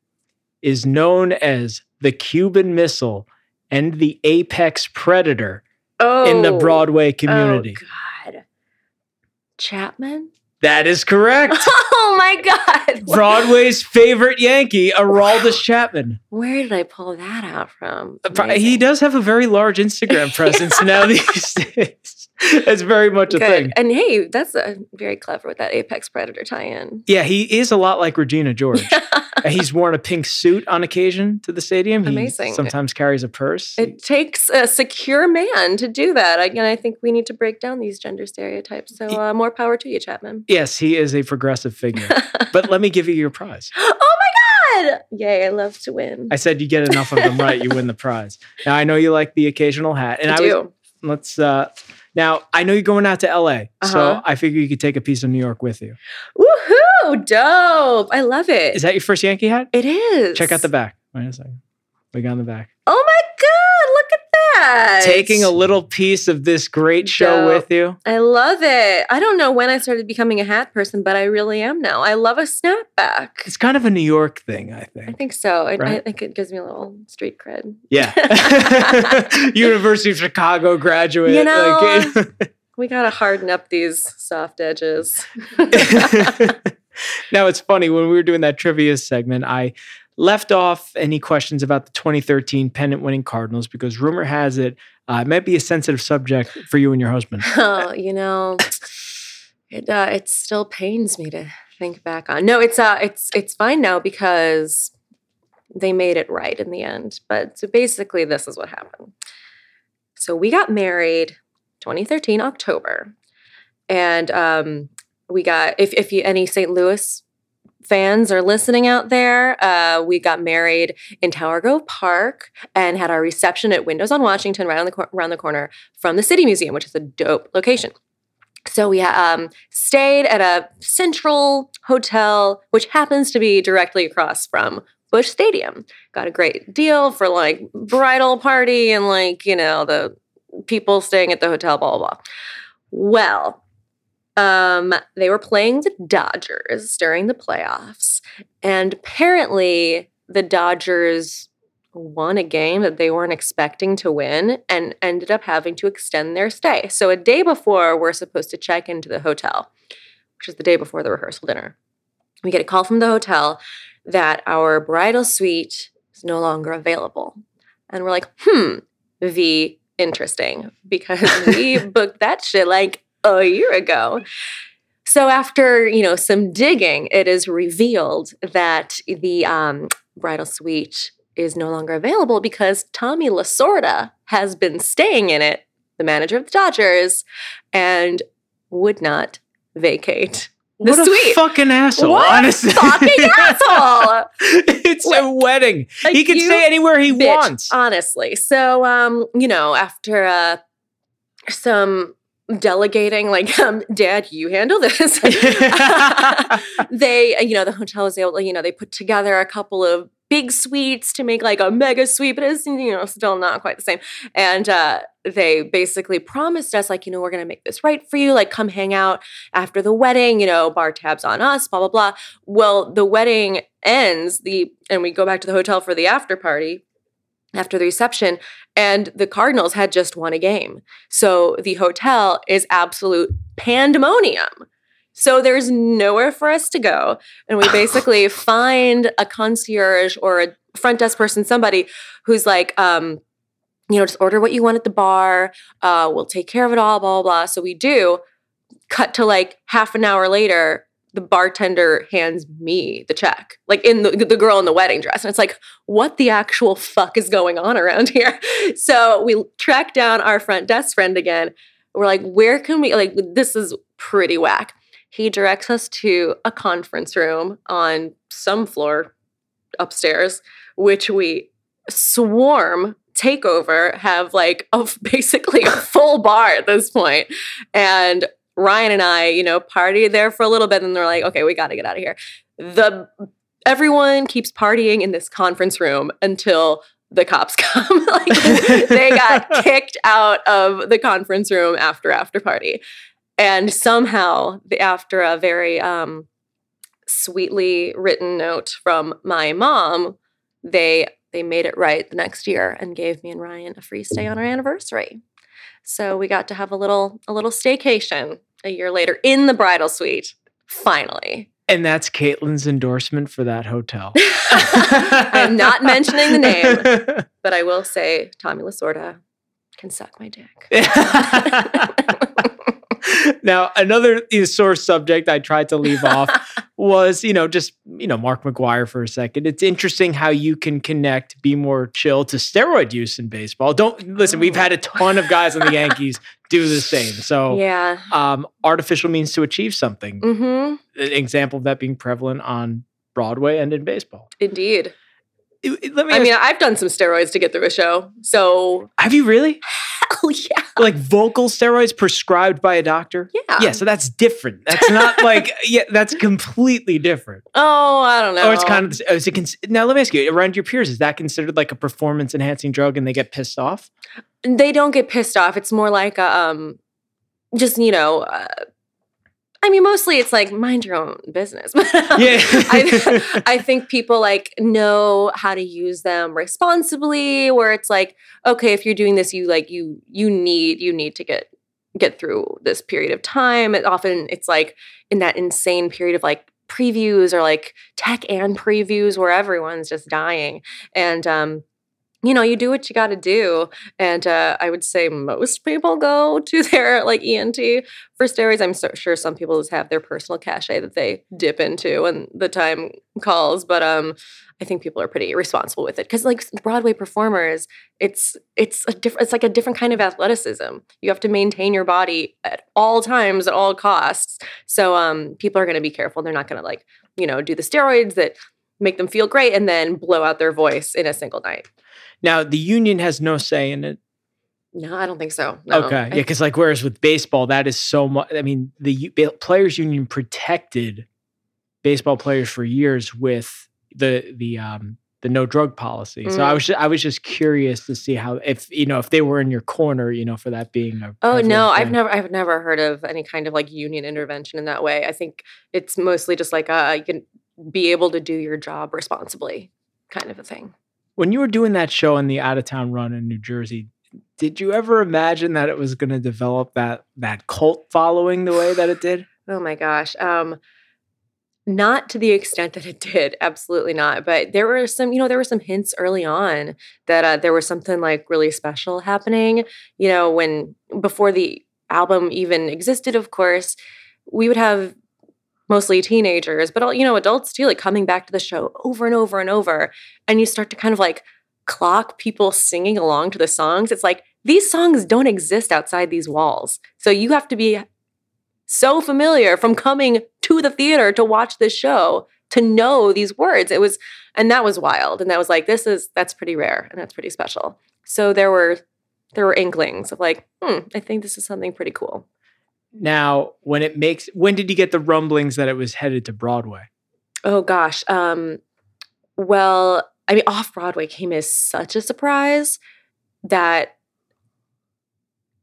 is known as the Cuban Missile and the Apex Predator Oh in the oh, Broadway oh, community? Oh God. Chapman? That is correct. <laughs> Oh my God. <laughs> Broadway's favorite Yankee, Aroldis Chapman. Where did I pull that out from? Uh, pro- He does have a very large Instagram <laughs> presence now these days. It's very much a Good. thing. And hey, that's uh very clever with that Apex Predator tie-in. Yeah, he is a lot like Regina George. He's worn a pink suit on occasion to the stadium. He Amazing. sometimes carries a purse. it takes a secure man to do that. Again, I think we need to break down these gender stereotypes. So uh, more power to you, Chapman. yes, he is a progressive figure. but let me give you your prize. <laughs> oh my God! Yay! I love to win. I said you get enough of them right, you win the prize. Now I know you like the occasional hat, and I I, do. was let's. uh Now I know you're going out to L.A., so Uh-huh. I figure you could take a piece of New York with you. Woohoo! Dope! I love it. Is that your first Yankee hat? it is. Check out the back. Wait a second. Wig on the back. Oh my god, look at that. Taking a little piece of this great show Dope. with you. I love it. I don't know when I started becoming a hat person, but I really am now. I love a snapback. It's kind of a New York thing, I think. I think. so. I, I think it gives me a little street cred. Yeah. <laughs> <laughs> University of Chicago graduate. You know, like- <laughs> We gotta harden up these soft edges. <laughs> now it's funny when we were doing that trivia segment, I left off any questions about the 2013 pennant winning Cardinals because rumor has it uh, it might be a sensitive subject for you and your husband. <laughs> oh, you know, it uh, it still pains me to think back on. No, it's uh, it's it's fine now because they made it right in the end. But so basically, this is what happened. So we got married 2013 October, and um, we got if if you any St. Louis fans are listening out there, uh, we got married in Tower Grove Park and had our reception at Windows on Washington, right on the cor- around the corner from the City Museum, which is a dope location. So we um, stayed at a central hotel, which happens to be directly across from Busch Stadium. Got a great deal for like bridal party and like you know the people staying at the hotel. Blah blah blah. Well, um, they were playing the Dodgers during the playoffs, and apparently the Dodgers won a game that they weren't expecting to win and ended up having to extend their stay. So a day before we're supposed to check into the hotel, which is the day before the rehearsal dinner, we get a call from the hotel that our bridal suite is no longer available. And we're like, hmm, V, interesting, because we <laughs> booked that shit like a year ago. So after, you know, some digging, it is revealed that the um, bridal suite is no longer available because Tommy Lasorda has been staying in it, the manager of the Dodgers, and would not vacate the what a suite. fucking asshole, what honestly. fucking <laughs> asshole! it's a wedding. Like, he can stay anywhere he bitch, wants. honestly. So, um, you know, after uh, some delegating, like, <laughs> um, Dad, you handle this. <laughs> <laughs> they, you know, the hotel was able to, you know, they put together a couple of big suites to make like a mega suite, but it's, you know, still not quite the same. And uh, they basically promised us, like, you know, we're going to make this right for you. Like, come hang out after the wedding, you know, bar tabs on us, blah, blah, blah. Well, the wedding ends, the and we go back to the hotel for the after party after the reception and the cardinals had just won a game. So the hotel is absolute pandemonium. So there's nowhere for us to go and we basically <laughs> find a concierge or a front desk person somebody who's like um you know just order what you want at the bar. Uh we'll take care of it all blah blah blah. So we do cut to like half an hour later the bartender hands me the check like in the, the girl in the wedding dress. And it's like what the actual fuck is going on around <laughs> here? So we track down our front desk friend again. We're like where can we like this is pretty whack. He directs us to a conference room on some floor upstairs which we swarm take over have like a <laughs> basically a full bar at this point. And Ryan and I, you know, partied there for a little bit, and they're like, okay, we got to get out of here. The everyone keeps partying in this conference room until the cops <laughs> come. like they got <laughs> kicked out of the conference room after after party, and somehow, after a very um, sweetly written note from my mom, they they made it right the next year and gave me and Ryan a free stay on our anniversary. So we got to have a little a little staycation a year later in the bridal suite. Finally. and that's Katlyn's endorsement for that hotel. <laughs> I'm not mentioning the name, <laughs> but I will say Tommy Lasorda can suck my dick. <laughs> now, another sore subject I tried to leave off <laughs> was, you know, just, you know, Mark McGwire for a second. It's interesting how you can connect, be more chill to steroid use in baseball. Don't listen, we've had a ton of guys on the <laughs> Yankees do the same. So, Yeah. um, artificial means to achieve something. Mm-hmm. An example of that being prevalent on Broadway and in baseball. Indeed. Let me I ask- mean, I've done some steroids to get through a show. So have you really? hell yeah. like vocal steroids prescribed by a doctor. Yeah. Yeah, so that's different. That's not <laughs> like yeah, that's completely different. Oh, I don't know. Or it's kind of is it cons- now. Let me ask you: around your peers, is that considered like a performance enhancing drug, and they get pissed off? they don't get pissed off. It's more like a, um, just you know. Uh, I mean, mostly it's like mind your own business. <laughs> Um, Yeah. I, <laughs> I think people like know how to use them responsibly. Where it's like, okay, if you're doing this, you like you you need you need to get get through this period of time. And often it's like in that insane period of like previews or like tech and previews where everyone's just dying and um you know you do what you got to do and uh, i would say most people go <laughs> to their like ent for steroids. I'm so sure some people just have their personal cachet that they dip into when the time calls but um i think people are pretty responsible with it because like broadway performers it's it's a different it's like a different kind of athleticism. You have to maintain your body at all times at all costs. So um people are going to be careful. They're not going to like you know do the steroids that make them feel great and then blow out their voice in a single night Now the union has no say in it. no i don't think so no. Okay, yeah, because like whereas with baseball, that is so much. I mean, the players' union protected baseball players for years with the the um the no drug policy. So I Mm. was ju- I was just curious to see how if you know if they were in your corner, you know, for that being a Oh no, I've never I've never heard of any kind of like union intervention in that way. I think it's mostly just like uh you can be able to do your job responsibly kind of a thing. When you were doing that show in the out of town run in New Jersey, did you ever imagine that it was going to develop that that cult following the way that it did? <sighs> Oh my gosh. Um not to the extent that it did, absolutely not. But there were some, you know, there were some hints early on that uh, there was something like really special happening. You know, when before the album even existed, of course, we would have mostly teenagers, but all you know, adults too, like coming back to the show over and over and over, and you start to kind of like clock people singing along to the songs. It's like these songs don't exist outside these walls, so you have to be so familiar from coming to the theater to watch this show to know these words. It was, and that was wild. And that was like, this is, that's pretty rare and that's pretty special. So there were, there were inklings of like, hmm, I think this is something pretty cool. Now, when it makes when did you get the rumblings that it was headed to Broadway? Oh gosh. Um, well, I mean, off Broadway came as such a surprise that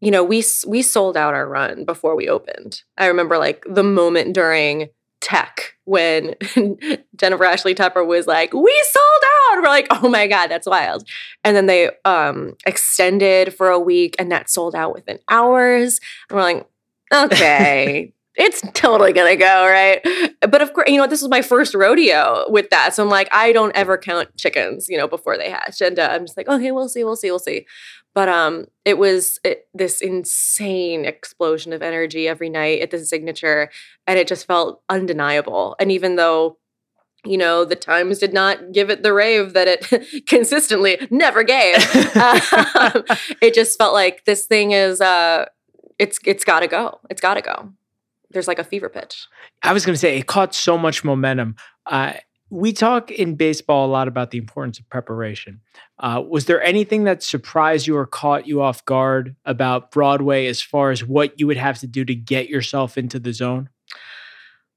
you know we we sold out our run before we opened. I remember like the moment during Tech when <laughs> Jennifer Ashley Tepper was like, "We sold out." We're like, "Oh my god, that's wild!" And then they um extended for a week, and that sold out within hours. And we're like, "Okay." it's totally gonna go right? But of course you know this was my first rodeo with that. So i'm like i don't ever count chickens you know before they hatch. And uh, i'm just like okay we'll see we'll see we'll see. But um it was it, this insane explosion of energy every night at the signature and it just felt undeniable. And even though you know the times did not give it the rave that it <laughs> consistently never gave <laughs> um, it just felt like this thing is uh it's it's got to go it's got to go there's like a fever pitch I was going to say it caught so much momentum. Uh, we talk in baseball a lot about the importance of preparation. Uh, was there anything that surprised you or caught you off guard about Broadway as far as what you would have to do to get yourself into the zone?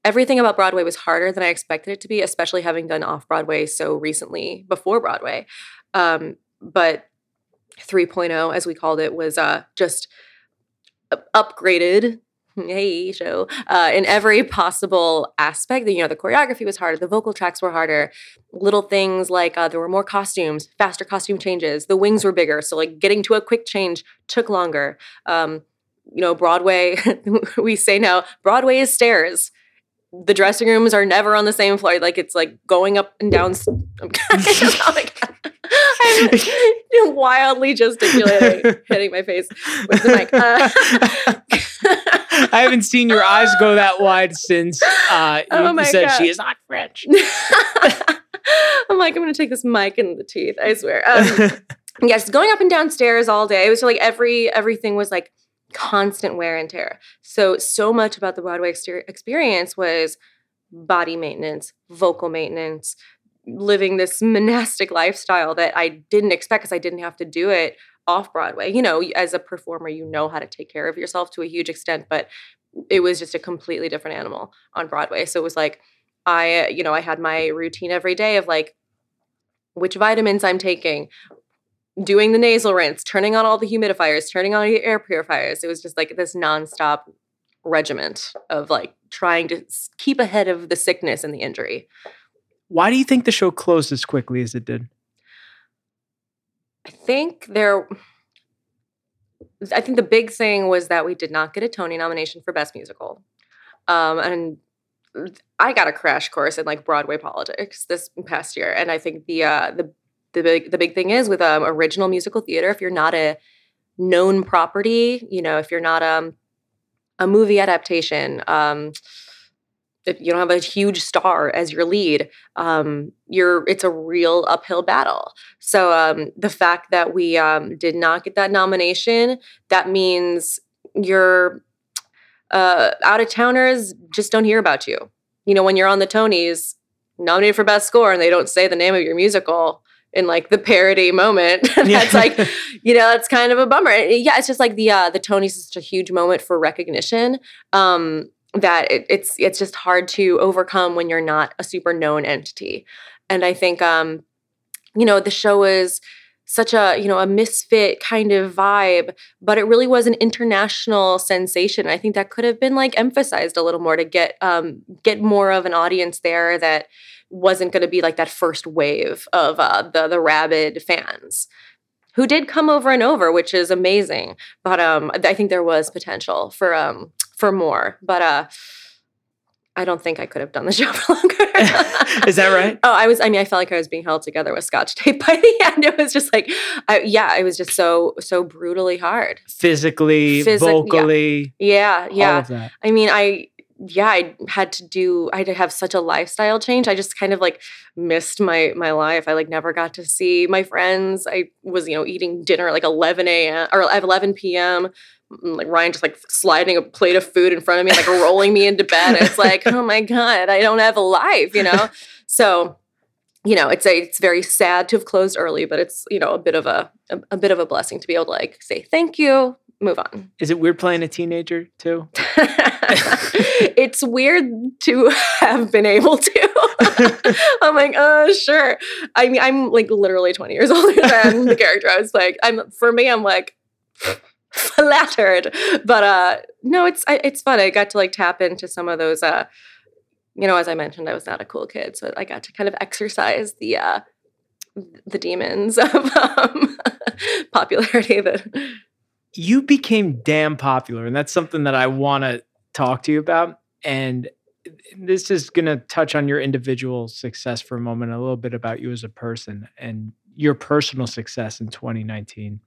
everything about Broadway was harder than I expected it to be, especially having done off Broadway so recently before Broadway. Um, but 3.0, as we called it, was uh, just upgraded. Hey, show uh, in every possible aspect. You know, the choreography was harder, the vocal tracks were harder. Little things like uh, there were more costumes, faster costume changes. The wings were bigger, so like getting to a quick change took longer. Um, you know, Broadway. <laughs> we say now, Broadway is stairs the dressing rooms are never on the same floor. Like it's like going up and down. <laughs> <laughs> <laughs> I'm, wildly gesticulating, <laughs> hitting my face with the mic. Uh, <laughs> I haven't seen your eyes go that wide since uh, you, Oh you said God. she is not French. I'm like, I'm gonna take this mic in the teeth. I swear. Um, yes, going up and down stairs all day. It was like every everything was like constant wear and tear. So so much about the Broadway experience was body maintenance, vocal maintenance, living this <laughs> monastic lifestyle that I didn't expect because I didn't have to do it off Broadway. You know, as a performer, you know how to take care of yourself to a huge extent, but it was just a completely different animal on Broadway. So it was like I, you know, I had my routine every day of like which vitamins I'm taking, doing the nasal rinse, turning on all the humidifiers, turning on the air purifiers. It was just like this nonstop regiment of like trying to keep ahead of the sickness and the injury. Why do you think the show closed as quickly as it did? I think there I think the big thing was that we did not get a Tony nomination for Best Musical. Um, and I got a crash course in like Broadway politics this past year, and I think the uh, the the big the big thing is with um, original musical theater. If you're not a known property, you know, if you're not um, a movie adaptation, um, if you don't have a huge star as your lead, um, you're it's a real uphill battle. So um, the fact that we um, did not get that nomination, that means you're uh, out of towners just don't hear about you. You know, when you're on the Tonys, nominated for best score, and they don't say the name of your musical in like the parody moment. <laughs> that's like, you know, that's kind of a bummer. Yeah, it's just like the uh, the Tonys is such a huge moment for recognition. Um, that it, it's it's just hard to overcome when you're not a super known entity. And I think um, you know, the show is such a you know a misfit kind of vibe but it really was an international sensation i think that could have been like emphasized a little more to get um get more of an audience there that wasn't going to be like that first wave of uh, the the rabid fans who did come over and over which is amazing but um i think there was potential for um for more but uh I don't think I could have done the <laughs> show <laughs> for longer. <laughs> Is that right? Oh, I was. I mean, I felt like I was being held together with scotch tape by the end. It was just like, I, yeah, it was just so so brutally hard. Physically, Physi- vocally, yeah, yeah. yeah. I mean, I yeah, I had to do. I had to have such a lifestyle change. I just kind of like missed my my life. I like never got to see my friends. I was you know eating dinner at like eleven a.m. or at eleven p.m like Ryan just like sliding a plate of food in front of me, like rolling me into bed. it's like, oh my God, I don't have a life, you know? So, you know, it's a, it's very sad to have closed early, but it's, you know, a bit of a, a, a bit of a blessing to be able to like say thank you, move on. Is it weird playing a teenager too? <laughs> it's weird to have been able to. <laughs> I'm like, oh, sure. I mean, I'm like literally 20 years <laughs> older than the character I was like. I'm for me, I'm like <laughs> flattered. But uh no, it's it's fun. I got to like tap into some of those uh you know, as I mentioned, I was not a cool kid, so I got to kind of exercise the uh the demons <laughs> of um, <laughs> popularity that you became damn popular and that's something that I want to talk to you about and this is going to touch on your individual success for a moment a little bit about you as a person and your personal success in 2019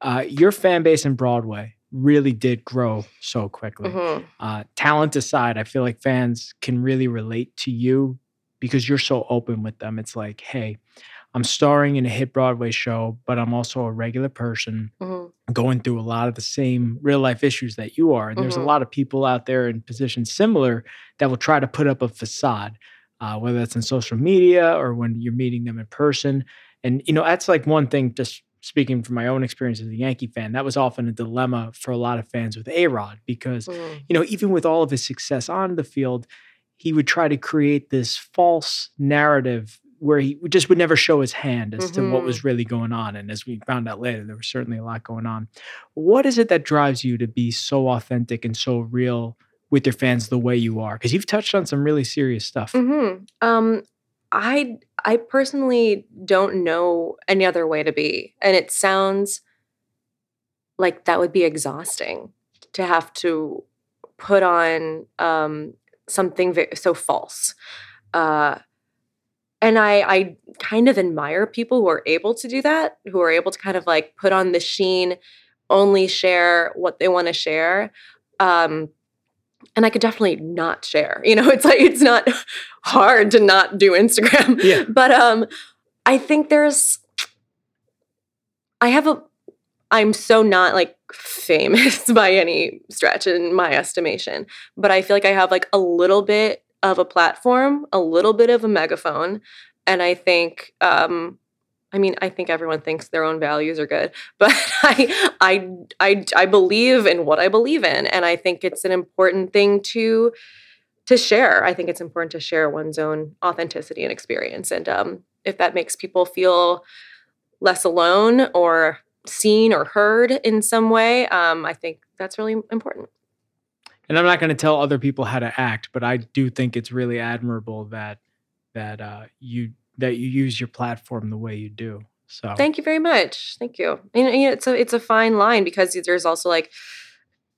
uh, your fan base in Broadway really did grow so quickly. Mm-hmm. Uh, talent aside, I feel like fans can really relate to you because you're so open with them. It's like, hey, I'm starring in a hit Broadway show, but I'm also a regular person mm-hmm. going through a lot of the same real life issues that you are. And mm-hmm. there's a mm-hmm. lot of people out there in positions similar that will try to put up a facade, uh, whether that's in social media or when you're meeting them in person. And, you know, that's like one thing just speaking from my own experience as a Yankee fan, that was often a dilemma for a lot of fans with A Rod because, mm. you know, even with all of his success on the field, he would try to create this false narrative where he just would never show his hand as mm-hmm. to what was mm-hmm. really going on. And as we found out later, there was certainly a lot going on. What is it that drives you to be so authentic and so real with your fans the way you are? Because you've touched on some really serious stuff. Mm-hmm. Um, I I personally don't know any other way to be. And it sounds like that would be exhausting to have to put on um, something so false. Uh, and I, I kind of admire people who are able to do that, who are able to kind of like put on the sheen, only share what they want to share. Um, and I could definitely not share. You know, <laughs> it's like it's not hard to not do Instagram. Yeah. <laughs> But um I think there's I have a I'm so not like famous <laughs> by any stretch in my estimation, but I feel like I have like a little bit of a platform, a little bit of a megaphone, and I think um I mean, I think everyone thinks their own values are good, <laughs> but I, I, I, I believe in what I believe in, and I think it's an important thing to to share. I think it's important to share one's own authenticity and experience, and um, if that makes people feel less alone or seen or heard in some way, um, I think that's really important. And I'm not going to tell other people how to act, but I do think it's really admirable that that uh, you that you use your platform the way you do. So thank you very much. Thank you. And, and it's a it's a fine line because there's also like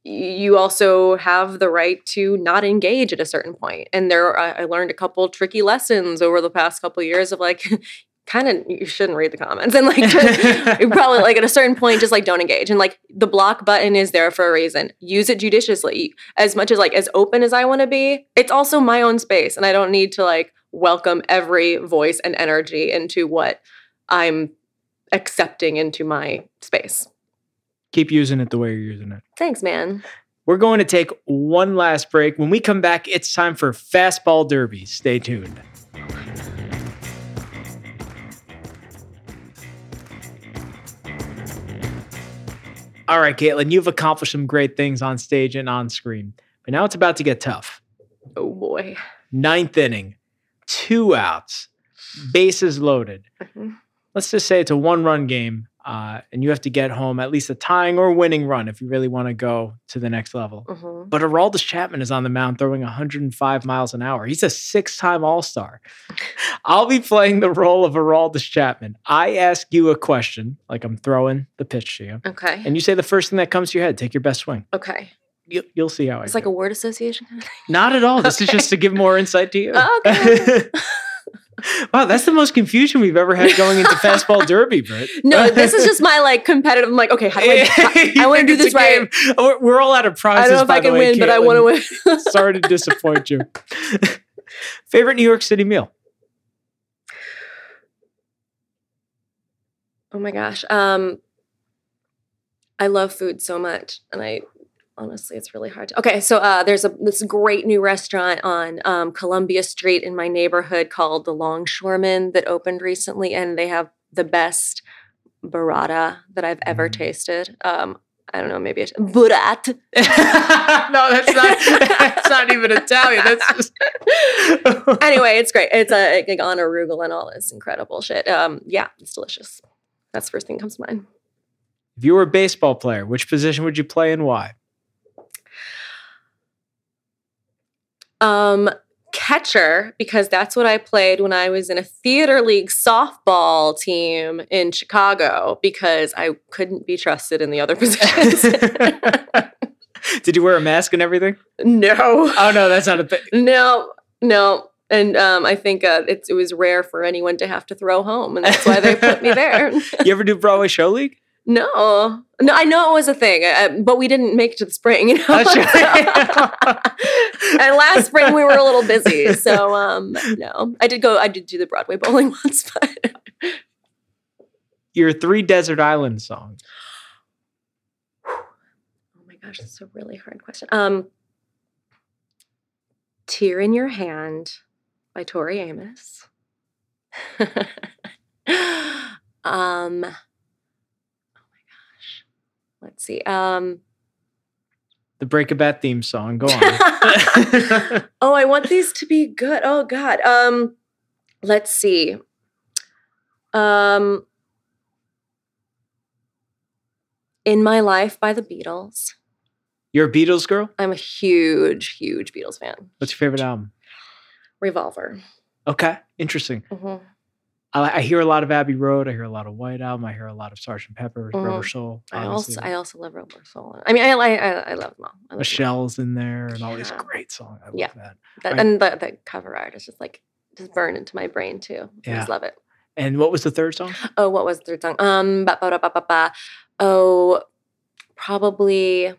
you also have the right to not engage at a certain point. And there, I learned a couple tricky lessons over the past couple of years of like, <laughs> kind of you shouldn't read the comments and like you <laughs> <laughs> probably like at a certain point just like don't engage and like the block button is there for a reason use it judiciously as much as like as open as i want to be it's also my own space and i don't need to like welcome every voice and energy into what i'm accepting into my space. Keep using it the way you're using it. Thanks man. We're going to take one last break. When we come back it's time for fastball derby. Stay tuned. All right, Katlyn, you've accomplished some great things on stage and on screen, but now it's about to get tough. Oh boy. Ninth inning, two outs, bases loaded. Mm-hmm. Let's just say it's a one run game, uh, and you have to get home at least a tying or winning run if you really want to go to the next level. Mm-hmm. But Aroldis Chapman is on the mound throwing 105 miles an hour. He's a six time All Star. I'll be playing the role of Aroldis Chapman. I ask you a question, like I'm throwing the pitch to you. Okay. And you say the first thing that comes to your head. Take your best swing. Okay. You, will see how it's I. It's like a word association. Kind of thing. Not at all. This okay. is just to give more insight to you. Oh, okay. <laughs> wow, that's the most confusion we've ever had going into fastball derby, Britt. No, <laughs> this is just my like competitive. I'm like, okay, how do I? I, I want to do this <laughs> right. We're all out of prizes. I don't know if I can way, win, Katlyn. but I want to win. Sorry to disappoint you. Favorite New York City meal? Oh my gosh. Um, I love food so much, and I honestly it's really hard to okay so uh, there's a this great new restaurant on um, columbia street in my neighborhood called the longshoreman that opened recently and they have the best burrata that i've ever mm. tasted um, I don't know, maybe it's burat. <laughs> no, that's not. That's not even Italian. That's just. <laughs> anyway, it's great. It's a like, on arugula and all this incredible shit. Um, yeah, it's delicious. That's the first thing that comes to mind. If you were a baseball player, which position would you play and why? Um, catcher because that's what I played when I was in a theater league softball team in Chicago because I couldn't be trusted in the other <laughs> positions. <laughs> Did you wear a mask and everything? No. Oh no, that's not a thing. No, no. And um, I think uh, it was rare for anyone to have to throw home, and that's why they put me there. <laughs> you ever do Broadway show league? No, no, I know it was a thing, uh, but we didn't make it to the spring, you know. <laughs> and last spring we were a little busy, so um, no, I did go. I did do the Broadway bowling <laughs> once, but your three desert island songs. Oh my gosh, that's a really hard question. Um, "Tear in Your Hand" by Tori Amos. <laughs> um Let's see. Um, the Break a Bat theme song. Go on. <laughs> oh, I want these to be good. Oh God. Um, let's see. Um, In My Life by the Beatles. You're a Beatles girl? I'm a huge, huge Beatles fan. What's your favorite album? Revolver. Okay, interesting. Mm-hmm. I, I, hear a lot of Abbey Road. I hear a lot of White Album. I hear a lot of Sergeant Pepper, mm-hmm. Rubber Soul. I also I also love Rubber Soul. I mean, I I, I love them all. Love Michelle's them all. in there and all these great songs. I love yeah. that. that. And the, the cover art is just like just burned into my brain too. I just love it. And what was the third song? Oh, what was the third song? Um, ba, ba, ba, ba, ba. oh, probably.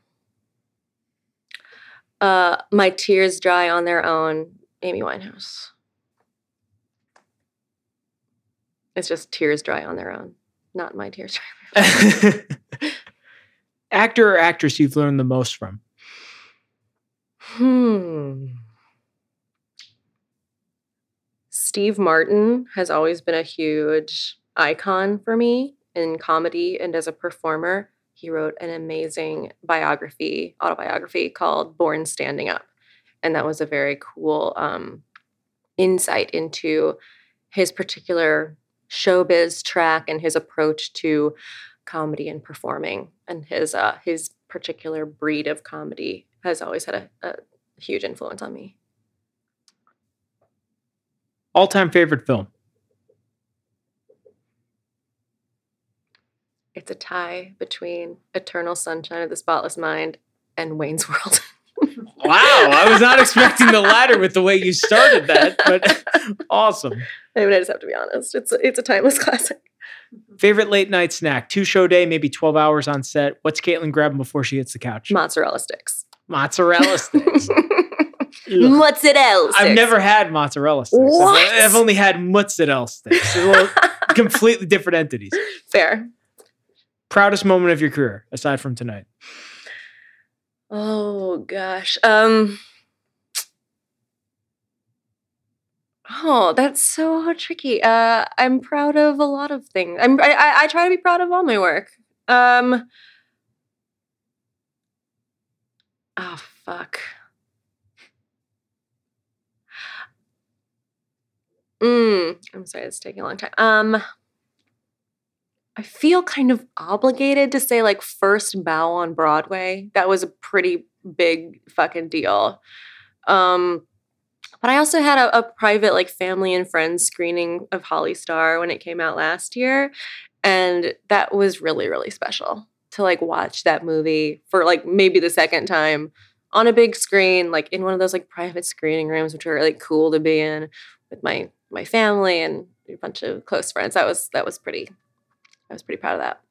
Uh, my tears dry on their own. Amy Winehouse. It's just tears dry on their own, not my tears dry. <laughs> Actor or actress you've learned the most from? Hmm. Steve Martin has always been a huge icon for me in comedy and as a performer. He wrote an amazing biography, autobiography called Born Standing Up. And that was a very cool um, insight into his particular showbiz track and his approach to comedy and performing and his uh, his particular breed of comedy has always had a, a huge influence on me. All time favorite film? It's a tie between Eternal Sunshine of the Spotless Mind and Wayne's World. <laughs> wow, I was not expecting the latter with the way you started that, but <laughs> awesome. I mean, I just have to be honest. It's a, it's a timeless classic. Favorite late night snack? Two show day, maybe 12 hours on set. What's Katlyn grabbing before she hits the couch? Mozzarella sticks. Mozzarella sticks. <laughs> mozzarella sticks. I've never had mozzarella sticks. What? I've, I've only had mozzarella sticks. <laughs> Completely different entities. Fair. Proudest moment of your career, aside from tonight? Oh gosh. Um Oh, that's so tricky. Uh I'm proud of a lot of things. I'm I, I, try to be proud of all my work. Um Oh fuck. Mm, I'm sorry, it's taking a long time. Um I feel kind of obligated to say like first bow on Broadway. That was a pretty big fucking deal. Um but I also had a, a private like family and friends screening of Holly Star when it came out last year and that was really really special to like watch that movie for like maybe the second time on a big screen like in one of those like private screening rooms which are really cool to be in with my my family and a bunch of close friends. That was that was pretty I was pretty proud of that.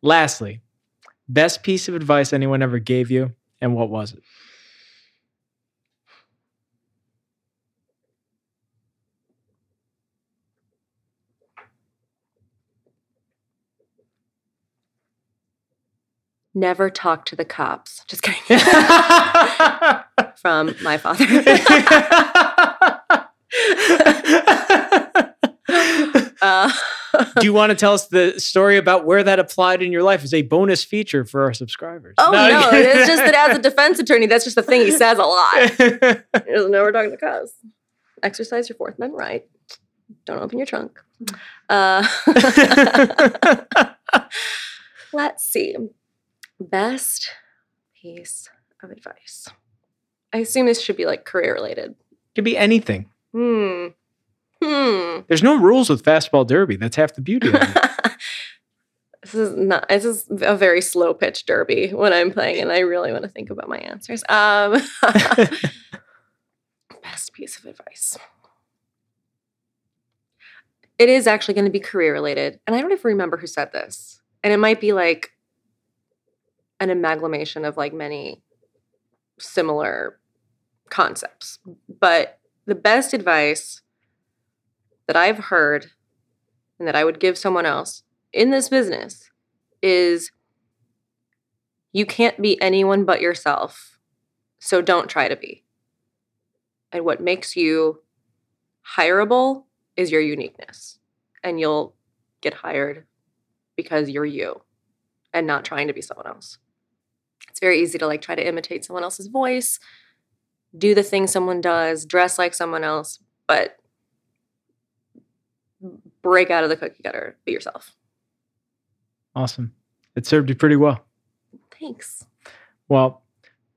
Lastly, best piece of advice anyone ever gave you, and what was it? Never talk to the cops. <laughs> Just kidding. <laughs> From my father. <laughs> uh, <laughs> Do you want to tell us the story about where that applied in your life as a bonus feature for our subscribers? Oh no, it's just that as a defense attorney, that's just the thing he says a lot. <laughs> He doesn't know we're talking to cuz. Exercise your fourth amendment right. Don't open your trunk. Uh, <laughs> let's see. Best piece of advice. I assume this should be like career related. Could be anything. Hmm. Hmm. There's no rules with fastball derby. That's half the beauty of it. <laughs> this is not this is a very slow pitch derby when I'm playing and I really want to think about my answers. Um <laughs> best piece of advice. It is actually going to be career related. And I don't even remember who said this. And it might be like an amalgamation of like many similar concepts. But the best advice that I've heard and that I would give someone else in this business is you can't be anyone but yourself. So don't try to be. And what makes you hireable is your uniqueness. And you'll get hired because you're you and not trying to be someone else. It's very easy to like try to imitate someone else's voice, do the thing someone does, dress like someone else, but break out of the cookie cutter, be yourself. Awesome. It served you pretty well. Thanks. Well,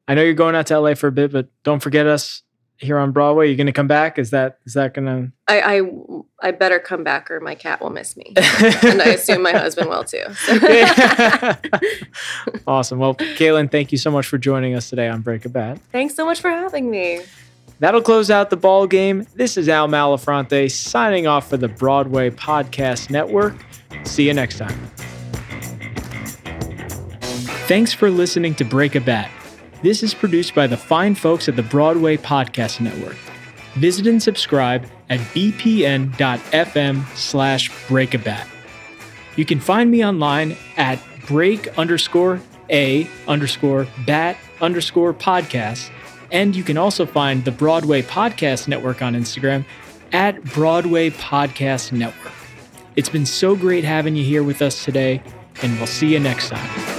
I know you're going out to LA for a bit, but don't forget us here on Broadway. You're going to come back. Is that is that going to? I, I I better come back, or my cat will miss me, <laughs> and I assume my husband will too. <laughs> awesome. Well, Katlyn, thank you so much for joining us today on Break a Bat. Thanks so much for having me. That'll close out the ball game. This is Al Malafronte signing off for the Broadway Podcast Network. See you next time. Thanks for listening to Break a Bat. This is produced by the fine folks at the Broadway Podcast Network. Visit and subscribe at bpn.fm slash breakabat. You can find me online at break underscore a underscore bat underscore podcast and you can also find the Broadway Podcast Network on Instagram at Broadway Podcast Network. It's been so great having you here with us today, and we'll see you next time.